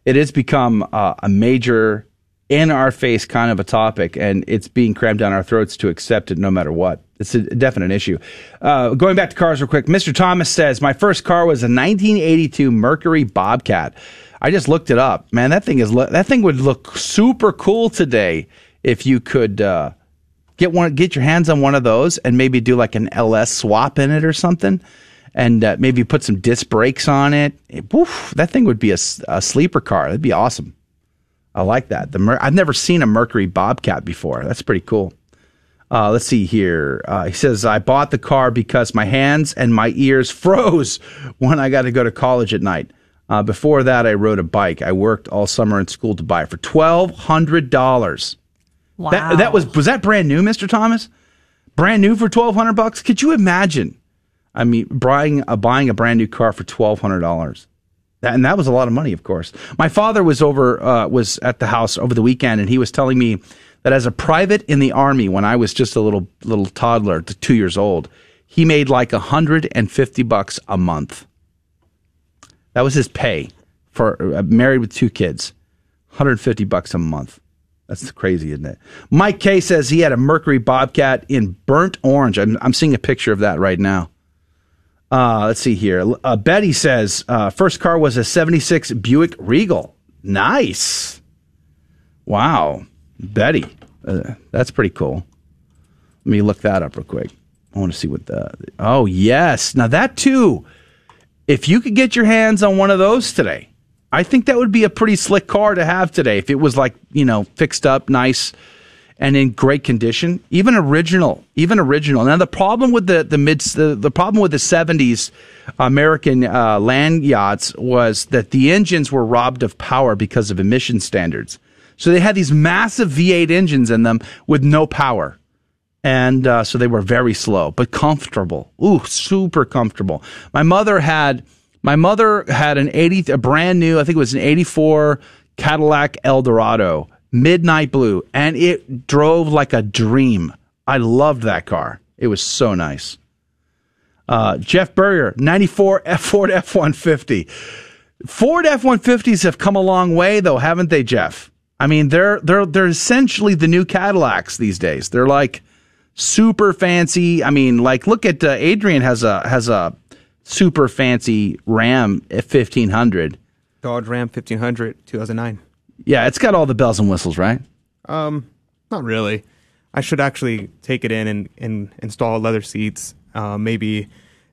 It has become uh, a major, in our face kind of a topic, and it's being crammed down our throats to accept it no matter what. It's a definite issue. Uh, going back to cars real quick, Mr. Thomas says, My first car was a 1982 Mercury Bobcat. I just looked it up. Man, that thing is that thing would look super cool today if you could uh, get one, get your hands on one of those, and maybe do like an LS swap in it or something, and uh, maybe put some disc brakes on it. It- woof, that thing would be a sleeper car. That'd be awesome. I like that. The Mer- I've never seen a Mercury Bobcat before. That's pretty cool. Uh, let's see here. Uh, he says, I bought the car because my hands and my ears froze when I got to go to college at night. Uh, before that, I rode a bike. I worked all summer in school to buy it for twelve hundred dollars. Wow. That, that was was that brand new, Mister Thomas? Brand new for twelve hundred bucks? Could you imagine? I mean, buying a buying a brand new car for twelve hundred dollars. That, and that was a lot of money, of course. My father was over uh, was at the house over the weekend, and he was telling me that as a private in the army, when I was just a little little toddler, two years old, he made like hundred and fifty bucks a month. That was his pay for uh, married with two kids, hundred fifty bucks a month. That's crazy, isn't it? Mike K says he had a Mercury Bobcat in burnt orange. I'm, I'm seeing a picture of that right now. Uh, let's see here. Uh, Betty says uh, first car was a 76 Buick Regal. Nice. Wow. Betty. Uh, that's pretty cool. Let me look that up real quick. I want to see what the. Oh, yes. Now, that too, if you could get your hands on one of those today, I think that would be a pretty slick car to have today. If it was like, you know, fixed up, nice, and in great condition, even original, even original. Now, the problem with the, the mid, the, the problem with the 70s American uh, land yachts was that the engines were robbed of power because of emission standards. So they had these massive V8 engines in them with no power and uh, so they were very slow but comfortable. Ooh, super comfortable. My mother had my mother had an eighty a brand new I think it was an eighty four Cadillac Eldorado midnight blue, and it drove like a dream. I loved that car. It was so nice. Uh, Jeff Burger, 94 F Ford F 150. Ford F 150s have come a long way, though, haven't they, Jeff? I mean, they're they're they're essentially the new Cadillacs these days. They're like super fancy. I mean, like look at uh, Adrian has a has a super fancy Ram 1500. Dodge Ram 1500 2009. Yeah, it's got all the bells and whistles, right? Um, not really. I should actually take it in and, and install leather seats, uh, maybe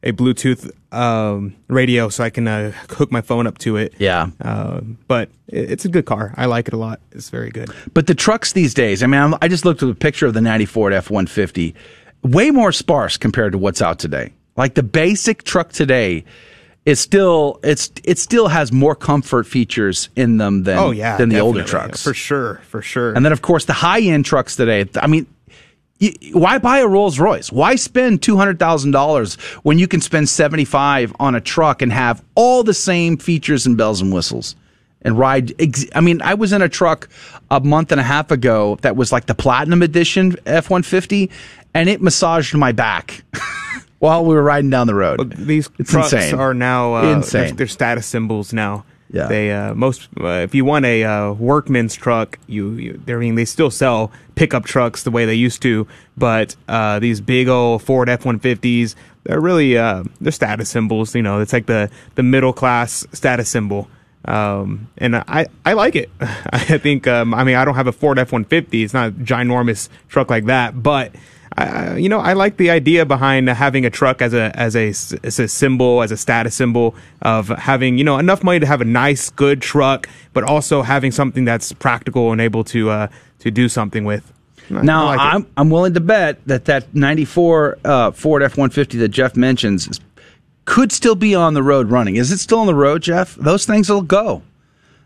a Bluetooth um, radio so I can uh, hook my phone up to it. Yeah. Uh, but it, it's a good car. I like it a lot. It's very good. But the trucks these days, I mean, I'm, I just looked at a picture of the 90 Ford F 150, way more sparse compared to what's out today. Like the basic truck today is still it's it still has more comfort features in them than oh yeah than the older trucks for sure for sure and then of course the high end trucks today I mean why buy a Rolls Royce why spend $200,000 when you can spend 75 on a truck and have all the same features and bells and whistles and ride ex- I mean I was in a truck a month and a half ago that was like the platinum edition F150 and it massaged my back while we were riding down the road. These it's trucks insane. are now uh, insane. They're, they're status symbols now. Yeah. They uh, most uh, if you want a uh, workman's truck, you, you I mean they still sell pickup trucks the way they used to, but uh, these big old Ford F one fifties, they're really uh, they're status symbols. You know, it's like the the middle class status symbol. Um, and I, I like it. I think, um, I mean, I don't have a Ford F-150. It's not a ginormous truck like that, but I, you know, I like the idea behind having a truck as a as a as a symbol, as a status symbol of having you know enough money to have a nice, good truck, but also having something that's practical and able to uh, to do something with. Now, I like it. I'm I'm willing to bet that that '94 uh, Ford F-150 that Jeff mentions is, could still be on the road running. Is it still on the road, Jeff? Those things will go.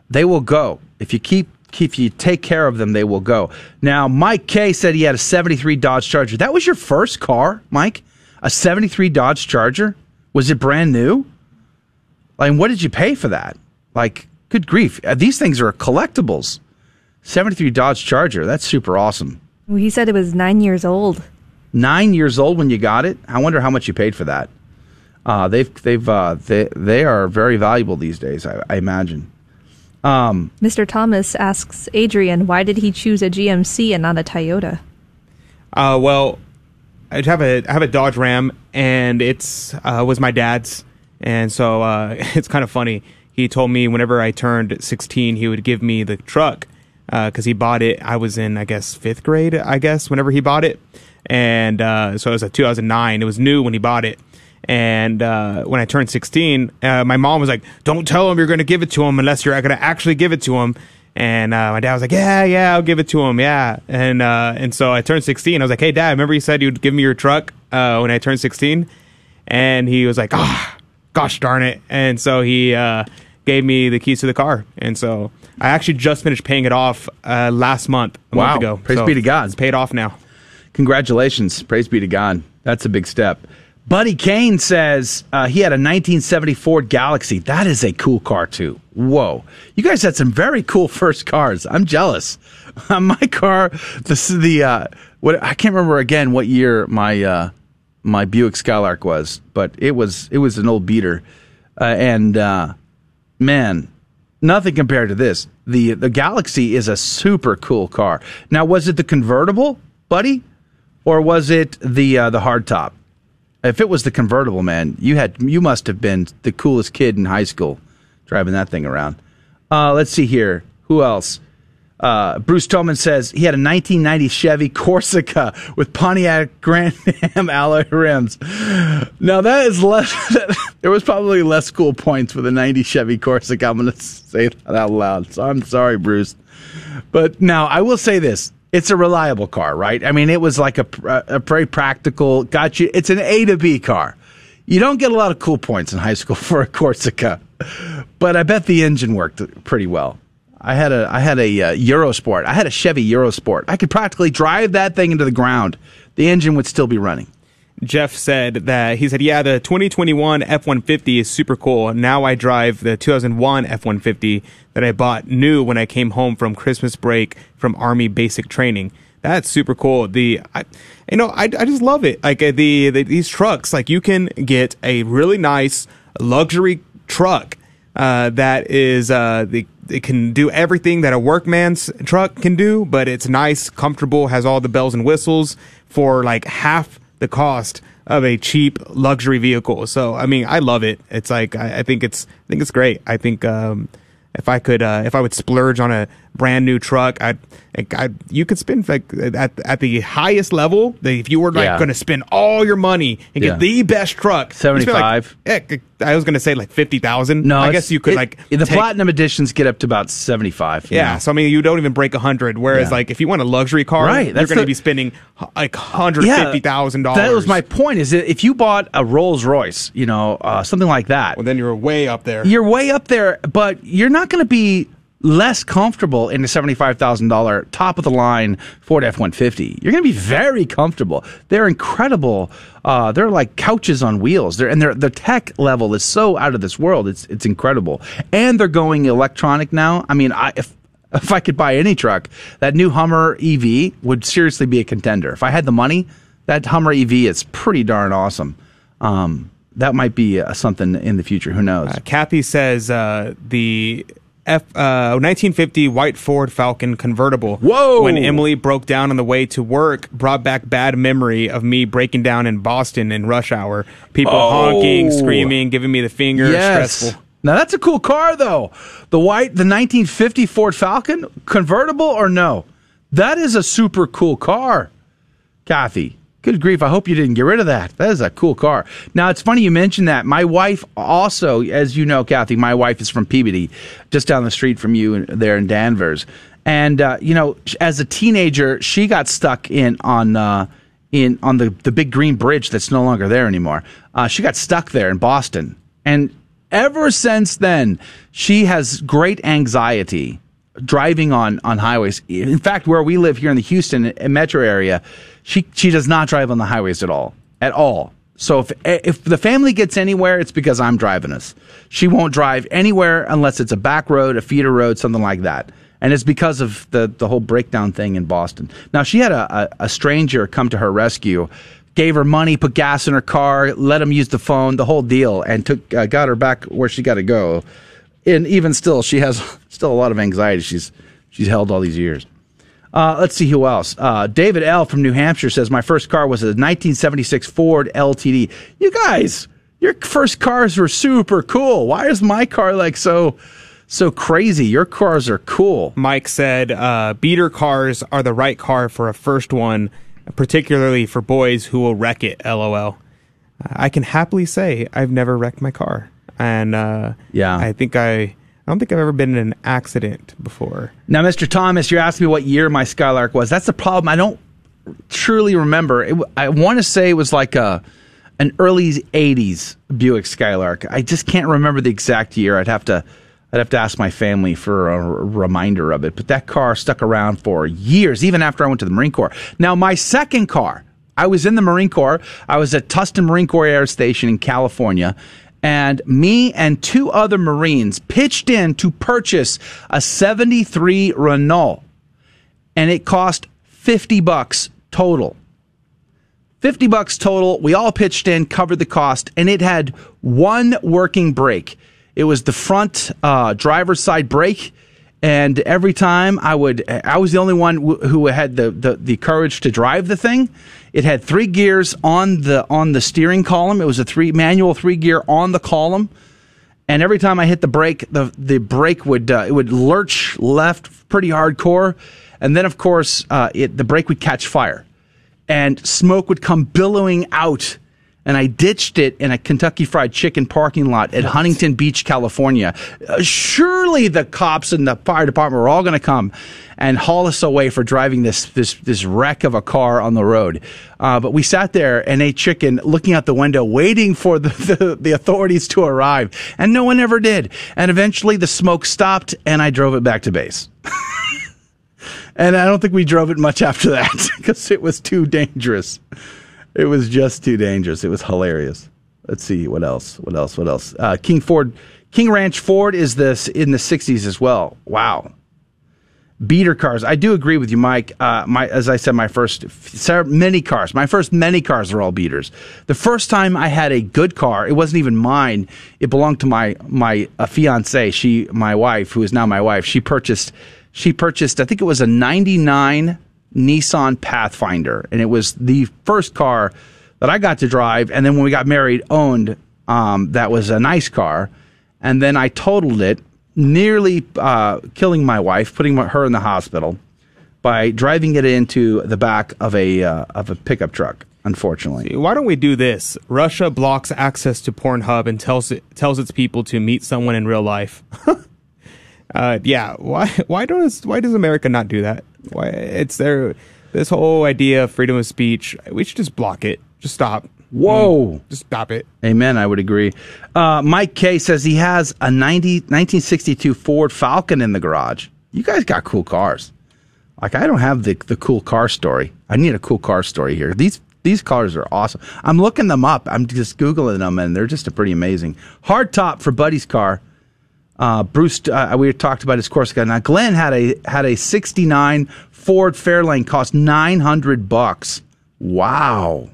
They will go if you keep if you take care of them. They will go. Now, Mike K said he had a '73 Dodge Charger. That was your first car, Mike? A '73 Dodge Charger? Was it brand new? Like, what did you pay for that? Like, good grief! Uh, These things are collectibles. '73 Dodge Charger. That's super awesome. Well, He said it was nine years old. nine years old when you got it. I wonder how much you paid for that. Uh, they've they've uh, they they are very valuable these days. I, I imagine. Um, Mr. Thomas asks Adrian, why did he choose a GMC and not a Toyota? Uh, well, I have a I have a Dodge Ram, and it's uh, was my dad's, and so uh, it's kind of funny. He told me whenever I turned 16, he would give me the truck because he bought it. I was in I guess fifth grade, I guess, whenever he bought it, and uh, so it was a 2009. It was new when he bought it. And uh, when I turned 16, uh, my mom was like, "Don't tell him you're going to give it to him unless you're going to actually give it to him." And uh, my dad was like, "Yeah, yeah, I'll give it to him, yeah." And uh, and so I turned 16. I was like, "Hey, Dad, remember you said you'd give me your truck uh, when I turned 16?" And he was like, "Ah, gosh darn it!" And so he uh, gave me the keys to the car. And so I actually just finished paying it off uh, last month, a Wow. month ago. Praise So be to God. It's paid off now. Congratulations. Praise be to God. That's a big step. Buddy Kane says uh, he had a 1970 Ford Galaxie. That is a cool car, too. Whoa. You guys had some very cool first cars. I'm jealous. my car, this is the, uh, what, I can't remember again what year my, uh, my Buick Skylark was, but it was, it was an old beater. Uh, and, uh, man, nothing compared to this. the The Galaxie is a super cool car. Now, was it the convertible, buddy, or was it the uh, the hardtop? If it was the convertible, man, you had you must have been the coolest kid in high school driving that thing around. Uh, let's see here. Who else? Uh, Bruce Tolman says he had a 1990 Chevy Corsica with Pontiac Grand Am alloy rims. Now that is less. there was probably less cool points with a 90 Chevy Corsica. I'm going to say that out loud. So I'm sorry, Bruce. But now I will say this: it's a reliable car, right? I mean, it was like a, a very practical. Got you. It's an A to B car. You don't get a lot of cool points in high school for a Corsica, but I bet the engine worked pretty well. I had a I had a uh, Eurosport. I had a Chevy Eurosport. I could practically drive that thing into the ground. The engine would still be running. Jeff said that he said, "Yeah, the 2021 F150 is super cool. Now I drive the 2001 F150 that I bought new when I came home from Christmas break from Army basic training. That's super cool. The I, you know, I, I just love it. Like uh, the, the these trucks, like you can get a really nice luxury truck uh, that is uh, the it can do everything that a workman's truck can do, but it's nice, comfortable, has all the bells and whistles for like half the cost of a cheap luxury vehicle. So I mean, I love it. It's like I, I think it's I think it's great. I think um, if I could uh, if I would splurge on a brand new truck, I'd, i you could spend like at at the highest level. If you were like Yeah. going to spend all your money and get Yeah. the best truck, you'd spend, like, 75. I was going to say like fifty thousand. No, I guess you could it- like the take- platinum editions get up to about seventy five. Yeah, so I mean, you don't even break a hundred. Whereas, Yeah. like, if you want a luxury car, Right, you're going to be spending like hundred fifty thousand dollars. That was my point. Is that if you bought a Rolls Royce, you know, uh, something like that, well, then you're way up there. You're way up there, but you're not going to be less comfortable in a seventy-five thousand dollar top of the line Ford F one fifty. You're going to be very comfortable. They're incredible. Uh, they're like couches on wheels. They're and their the tech level is so out of this world. It's it's incredible, and they're going electronic now. I mean, I if if I could buy any truck, that new Hummer EV would seriously be a contender. If I had the money, that Hummer EV is pretty darn awesome. Um, that might be uh, something in the future. Who knows? Uh, Kathy says uh, the F uh, 1950 white Ford Falcon convertible. Whoa! When Emily broke down on the way to work, brought back bad memory of me breaking down in Boston in rush hour. People Oh. honking, screaming, giving me the finger. Yes. Stressful. Now that's a cool car though. The white, the 1950 Ford Falcon, convertible or no? That is a super cool car, Kathy. Good grief! I hope you didn't get rid of that. That is a cool car. Now it's funny you mentioned that. My wife also, as you know, Kathy, my wife is from Peabody, just down the street from you there in Danvers. And uh, you know, as a teenager, she got stuck in on uh, in on the the big green bridge that's no longer there anymore. Uh, she got stuck there in Boston, and ever since then, she has great anxiety driving on on highways. In fact, where we live here in the Houston metro area, she she does not drive on the highways at all, at all. So if if the family gets anywhere, it's because I'm driving us. She won't drive anywhere unless it's a back road, a feeder road, something like that. And it's because of the the whole breakdown thing in Boston. Now she had a, a, a stranger come to her rescue, gave her money, put gas in her car, let him use the phone, the whole deal, and took uh, got her back where she got to go and even still, she has still a lot of anxiety. She's she's held all these years. Uh, let's see who else. Uh, David L from New Hampshire says my first car was a 1976 Ford LTD. You guys, your first cars were super cool. Why is my car like so so crazy? Your cars are cool. Mike said uh, beater cars are the right car for a first one, particularly for boys who will wreck it. LOL. I can happily say I've never wrecked my car, and uh, yeah, I think I. I don't think I've ever been in an accident before. Now, Mr. Thomas, you're asking me what year my Skylark was. That's the problem. I don't truly remember. It, I want to say it was like a an early '80s Buick Skylark. I just can't remember the exact year. I'd have to I'd have to ask my family for a reminder of it. But that car stuck around for years, even after I went to the Marine Corps. Now, my second car. I was in the Marine Corps. I was at Tustin Marine Corps Air Station in California. And me and two other Marines pitched in to purchase a 73 Renault. And it cost 50 bucks total. 50 bucks total. We all pitched in, covered the cost, and it had one working brake. It was the front uh, driver's side brake. And every time I would, I was the only one who had the, the, the courage to drive the thing. It had three gears on the on the steering column. It was a three manual three gear on the column and every time I hit the brake, the the brake would uh, it would lurch left pretty hardcore, and then of course uh, it the brake would catch fire, and smoke would come billowing out. And I ditched it in a Kentucky Fried Chicken parking lot at Huntington Beach, California. Uh, surely the cops and the fire department were all going to come and haul us away for driving this this this wreck of a car on the road. Uh, but we sat there and ate chicken, looking out the window, waiting for the, the, the authorities to arrive, and no one ever did. And eventually, the smoke stopped, and I drove it back to base. and I don't think we drove it much after that because it was too dangerous. It was just too dangerous. It was hilarious. Let's see what else. What else? What else? Uh, King Ford, King Ranch Ford is this in the '60s as well. Wow, beater cars. I do agree with you, Mike. Uh, my, as I said, my first many cars, my first many cars are all beaters. The first time I had a good car, it wasn't even mine. It belonged to my my uh, fiance. She, my wife, who is now my wife. She purchased. She purchased. I think it was a '99 Nissan Pathfinder, and it was the first car that I got to drive. And then when we got married, owned. Um, that was a nice car, and then I totaled it nearly uh, killing my wife, putting her in the hospital by driving it into the back of a uh, of a pickup truck. Unfortunately, why don't we do this? Russia blocks access to Pornhub and tells it tells its people to meet someone in real life. uh, yeah, why why does why does America not do that? Why it's their this whole idea of freedom of speech. We should just block it. Just stop. Whoa. Just stop it. Amen. I would agree. Uh, Mike K says he has a 90, 1962 Ford Falcon in the garage. You guys got cool cars. Like I don't have the the cool car story. I need a cool car story here. These these cars are awesome. I'm looking them up. I'm just googling them, and they're just a pretty amazing. Hard top for Buddy's car. Uh, Bruce, uh, we talked about his Corsica. Now Glenn had a had a '69 Ford Fairlane, cost 900 bucks. Wow.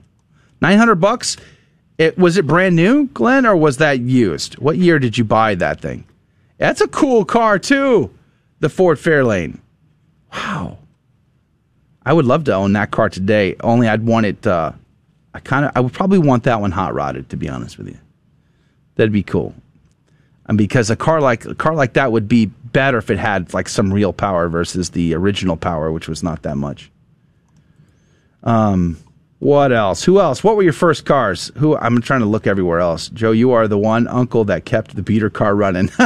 900 bucks. It was it brand new, Glenn, or was that used? What year did you buy that thing? That's a cool car too. The Ford Fairlane. Wow. I would love to own that car today. Only I'd want it. Uh, I kind of. I would probably want that one hot rodded. To be honest with you, that'd be cool. And because a car like a car like that would be better if it had like some real power versus the original power, which was not that much. Um, what else? Who else? What were your first cars? Who? I'm trying to look everywhere else. Joe, you are the one uncle that kept the beater car running.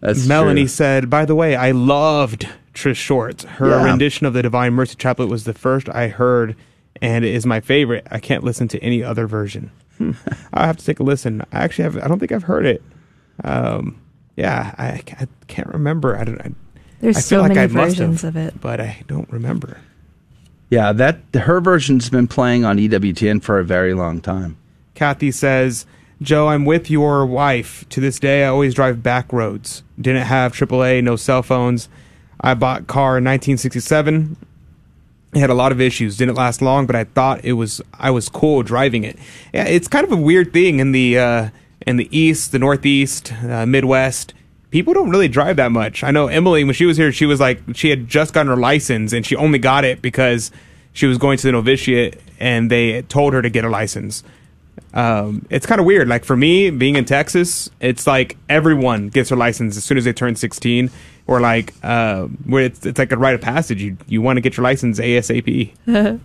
That's Melanie true. said, by the way, I loved Trish Short. Her Yeah. rendition of the Divine Mercy Chaplet was the first I heard, and it is my favorite. I can't listen to any other version. Hmm. I have to take a listen. I actually have. I don't think I've heard it. Um, yeah, I, I can't remember. I don't. I, There's I feel so like many I must versions have, of it. but I don't remember. Yeah, that her version's been playing on EWTN for a very long time. Kathy says, Joe, I'm with your wife. To this day, I always drive back roads. Didn't have AAA, no cell phones. I bought car in 1967. It had a lot of issues. Didn't last long, but I thought it was I was cool driving it. Yeah, it's kind of a weird thing in the uh, in the east, the northeast, uh, Midwest. People don't really drive that much. I know Emily when she was here, she was like she had just gotten her license and she only got it because she was going to the novitiate and they told her to get a license um, it's kind of weird. Like for me, being in Texas, it's like everyone gets their license as soon as they turn 16, or like uh, where it's, it's like a rite of passage. You you want to get your license ASAP.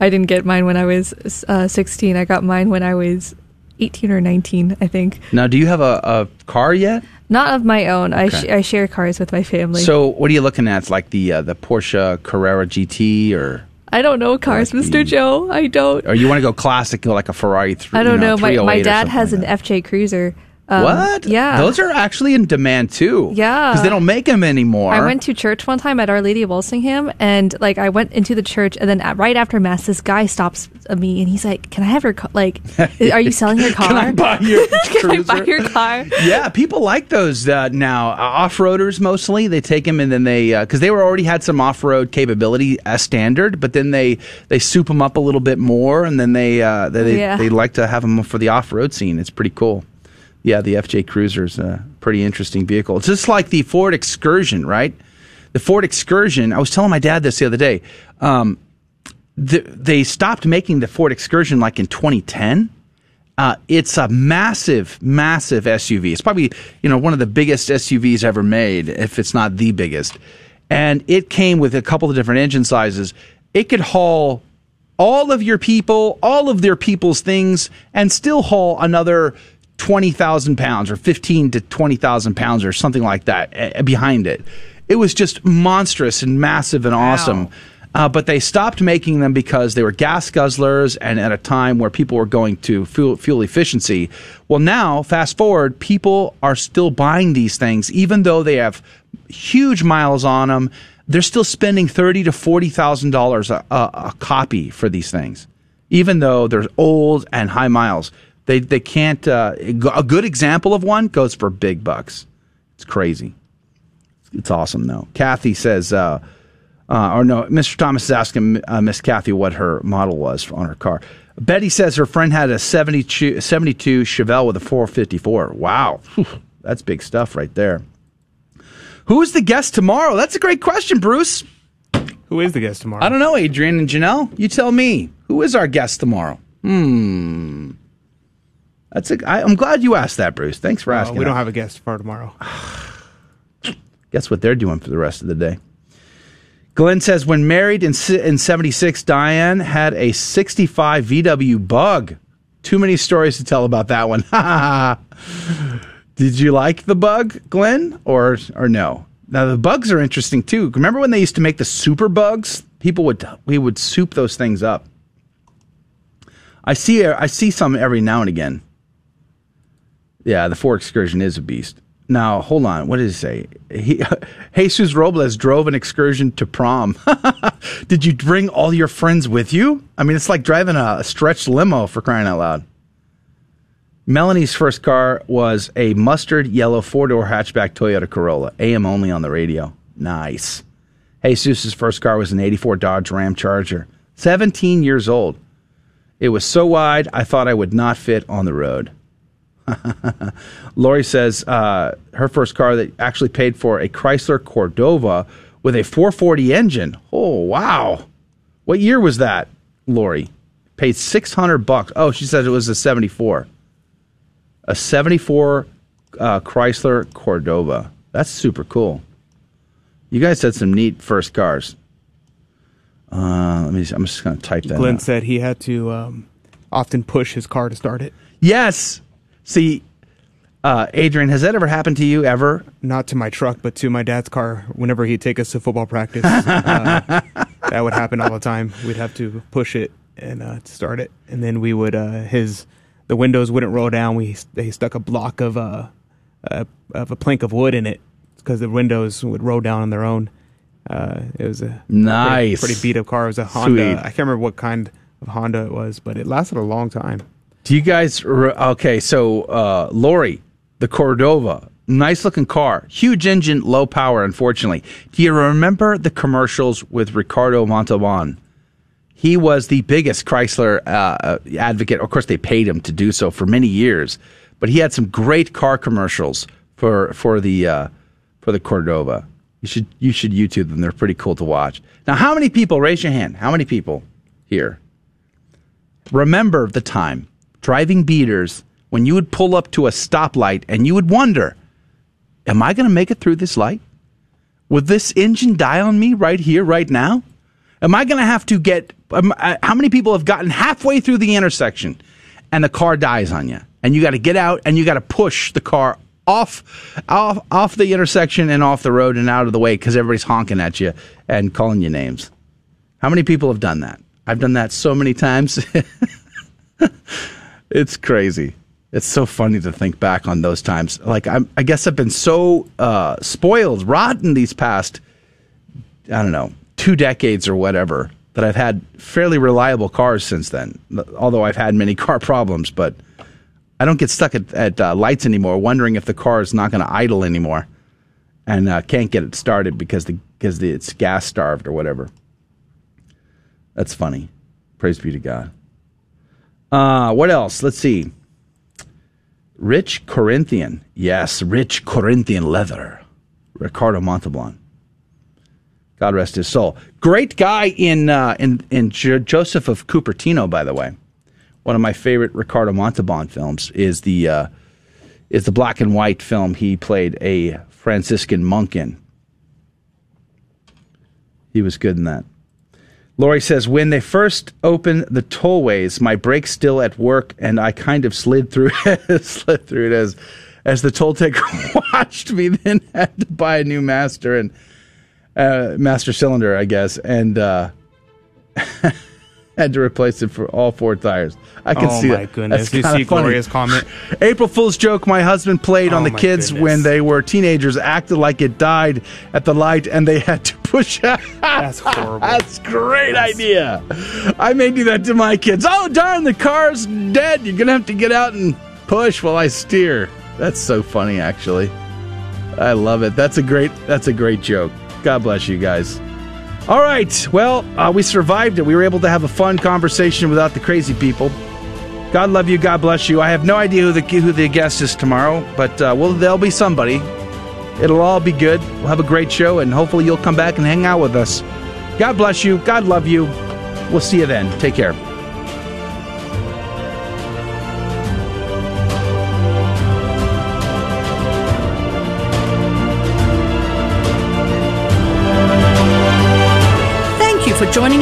I didn't get mine when I was uh, 16. I got mine when I was 18 or 19, I think. Now, do you have a, a car yet? Not of my own. I, sh- I share cars with my family. So, what are you looking at? It's like the uh, the Porsche Carrera GT, or I don't know cars, Mr. Joe. I don't. or you want to go classic, go like a Ferrari? Three, I don't you know. My, my dad has like an FJ Cruiser, Um, what? Yeah. Those are actually in demand too. Yeah. Because they don't make them anymore. I went to church one time at Our Lady of Walsingham, and like I went into the church, and then at, right after mass, this guy stops me, and he's like, "Can I have your car? Like, are you selling your car? Can I buy your Can I buy your car?" yeah, people like those uh, now. Uh, off-roaders mostly, they take them and then they because they were already had some off-road capability as standard, but then they they soup them up a little bit more, and then they uh, they Yeah. they like to have them for the off-road scene. It's pretty cool. Yeah, the FJ Cruiser is a pretty interesting vehicle. It's just like the Ford Excursion, right? The Ford Excursion. I was telling my dad this the other day. Um, the, they stopped making the Ford Excursion like in 2010. Uh, it's a massive, massive SUV. It's probably you know one of the biggest SUVs ever made, if it's not the biggest. And it came with a couple of different engine sizes. It could haul all of your people, all of their people's things, and still haul another twenty thousand pounds or fifteen to twenty thousand pounds or something like that eh, behind it. It was just monstrous and massive and awesome. Uh, but they stopped making them because they were gas guzzlers and at a time where people were going to fuel, fuel efficiency. Well, now, fast forward, people are still buying these things, even though they have huge miles on them. They're still spending thirty to forty thousand dollars a a copy for these things, even though they're old and high miles. They they can't. Uh, a good example of one goes for big bucks. It's crazy. It's awesome though. Kathy says, uh, uh, or no, Mr. Thomas is asking uh, Miss Kathy what her model was on her car. Betty says her friend had a 72, 72 Chevelle with a 454. Wow, Whew. that's big stuff right there. Who's the guest tomorrow? That's a great question, Bruce. Who is the guest tomorrow? I don't know, Adrian and Janelle. You tell me. Who is our guest tomorrow? Hmm. That's a, I, I'm glad you asked that, Bruce. Thanks for asking. we don't that. have a guest for tomorrow. Guess what they're doing for the rest of the day? Glenn says when married in, in 76, Diane had a 65 VW bug. Too many stories to tell about that one. Did you like the bug, Glenn, or or no? Now the bugs are interesting too. Remember when they used to make the super bugs? People would we would soup those things up. I see I see some every now and again. Yeah, the Ford Excursion is a beast. Now, hold on. What did it say? He, Jesus Robles drove an excursion to prom. did you bring all your friends with you? I mean, it's like driving a, a stretched limo for crying out loud. Melanie's first car was a mustard yellow four door hatchback Toyota Corolla, AM only on the radio. Nice. Jesus' first car was an 84 Dodge Ram Charger, 17 years old. It was so wide, I thought I would not fit on the road. Lori says uh, her first car that actually paid for a Chrysler Cordoba with a 440 engine. Oh, wow. What year was that, Lori? Paid 600 bucks. Oh, she says it was a 74. A 74 uh, Chrysler Cordoba. That's super cool. You guys had some neat first cars. Uh, let me. I'm just going to type that. Glenn out. said he had to um, often push his car to start it. Yes. See, uh, Adrian, has that ever happened to you ever? Not to my truck, but to my dad's car. Whenever he'd take us to football practice, uh, that would happen all the time. We'd have to push it and uh, start it, and then we would uh, his the windows wouldn't roll down. We they stuck a block of uh, uh of a plank of wood in it because the windows would roll down on their own. Uh, it was a Nice. pretty, pretty beat up car. It was a Honda. Sweet. I can't remember what kind of Honda it was, but it lasted a long time. Do you guys? Okay, so uh, Lori, the Cordoba, nice looking car, huge engine, low power. Unfortunately, do you remember the commercials with Ricardo Montalban? He was the biggest Chrysler uh, advocate. Of course, they paid him to do so for many years, but he had some great car commercials for for the uh, for the Cordoba. You should you should YouTube them. They're pretty cool to watch. Now, how many people? Raise your hand. How many people here remember the time driving beaters when you would pull up to a stoplight and you would wonder, am I going to make it through this light? Would this engine die on me right here, right now? Am I going to have to get? Um, uh, how many people have gotten halfway through the intersection and the car dies on you, and you got to get out and you got to push the car off, off, off the intersection and off the road and out of the way because everybody's honking at you and calling you names. How many people have done that? I've done that so many times. it's crazy. It's so funny to think back on those times. Like I'm, I guess I've been so uh, spoiled, rotten these past, I don't know, two decades or whatever that I've had fairly reliable cars since then. Although I've had many car problems, but I don't get stuck at, at uh, lights anymore, wondering if the car is not going to idle anymore, and uh, can't get it started because the because it's gas starved or whatever. That's funny. Praise be to God. Uh, what else? Let's see. Rich Corinthian. Yes, rich Corinthian leather. Ricardo Montalban. God rest his soul. Great guy in uh, in in jo- Joseph of Cupertino, by the way. One of my favorite Ricardo Montalban films is the uh, is the black and white film he played a Franciscan monk in. He was good in that. Lori says, when they first opened the tollways, my brake's still at work, and I kind of slid through it, slid through it as as the toll taker watched me. Then had to buy a new master and uh, master cylinder, I guess, and uh, had to replace it for all four tires. I can oh see my that. goodness! That's you see funny. Gloria's comment. April Fool's joke my husband played oh on Oh the kids goodness. when they were teenagers acted like it died at the light and they had to push out. That's horrible. That's great idea. I may do that to my kids. Oh darn, the car's dead. You're gonna have to get out and push while I steer. That's so funny, actually. I love it. That's a great. That's a great joke. God bless you guys. All right. Well, uh, we survived it. We were able to have a fun conversation without the crazy people. God love you. God bless you. I have no idea who the who the guest is tomorrow, but uh, well, there'll be somebody. It'll all be good. We'll have a great show, and hopefully you'll come back and hang out with us. God bless you. God love you. We'll see you then. Take care. For joining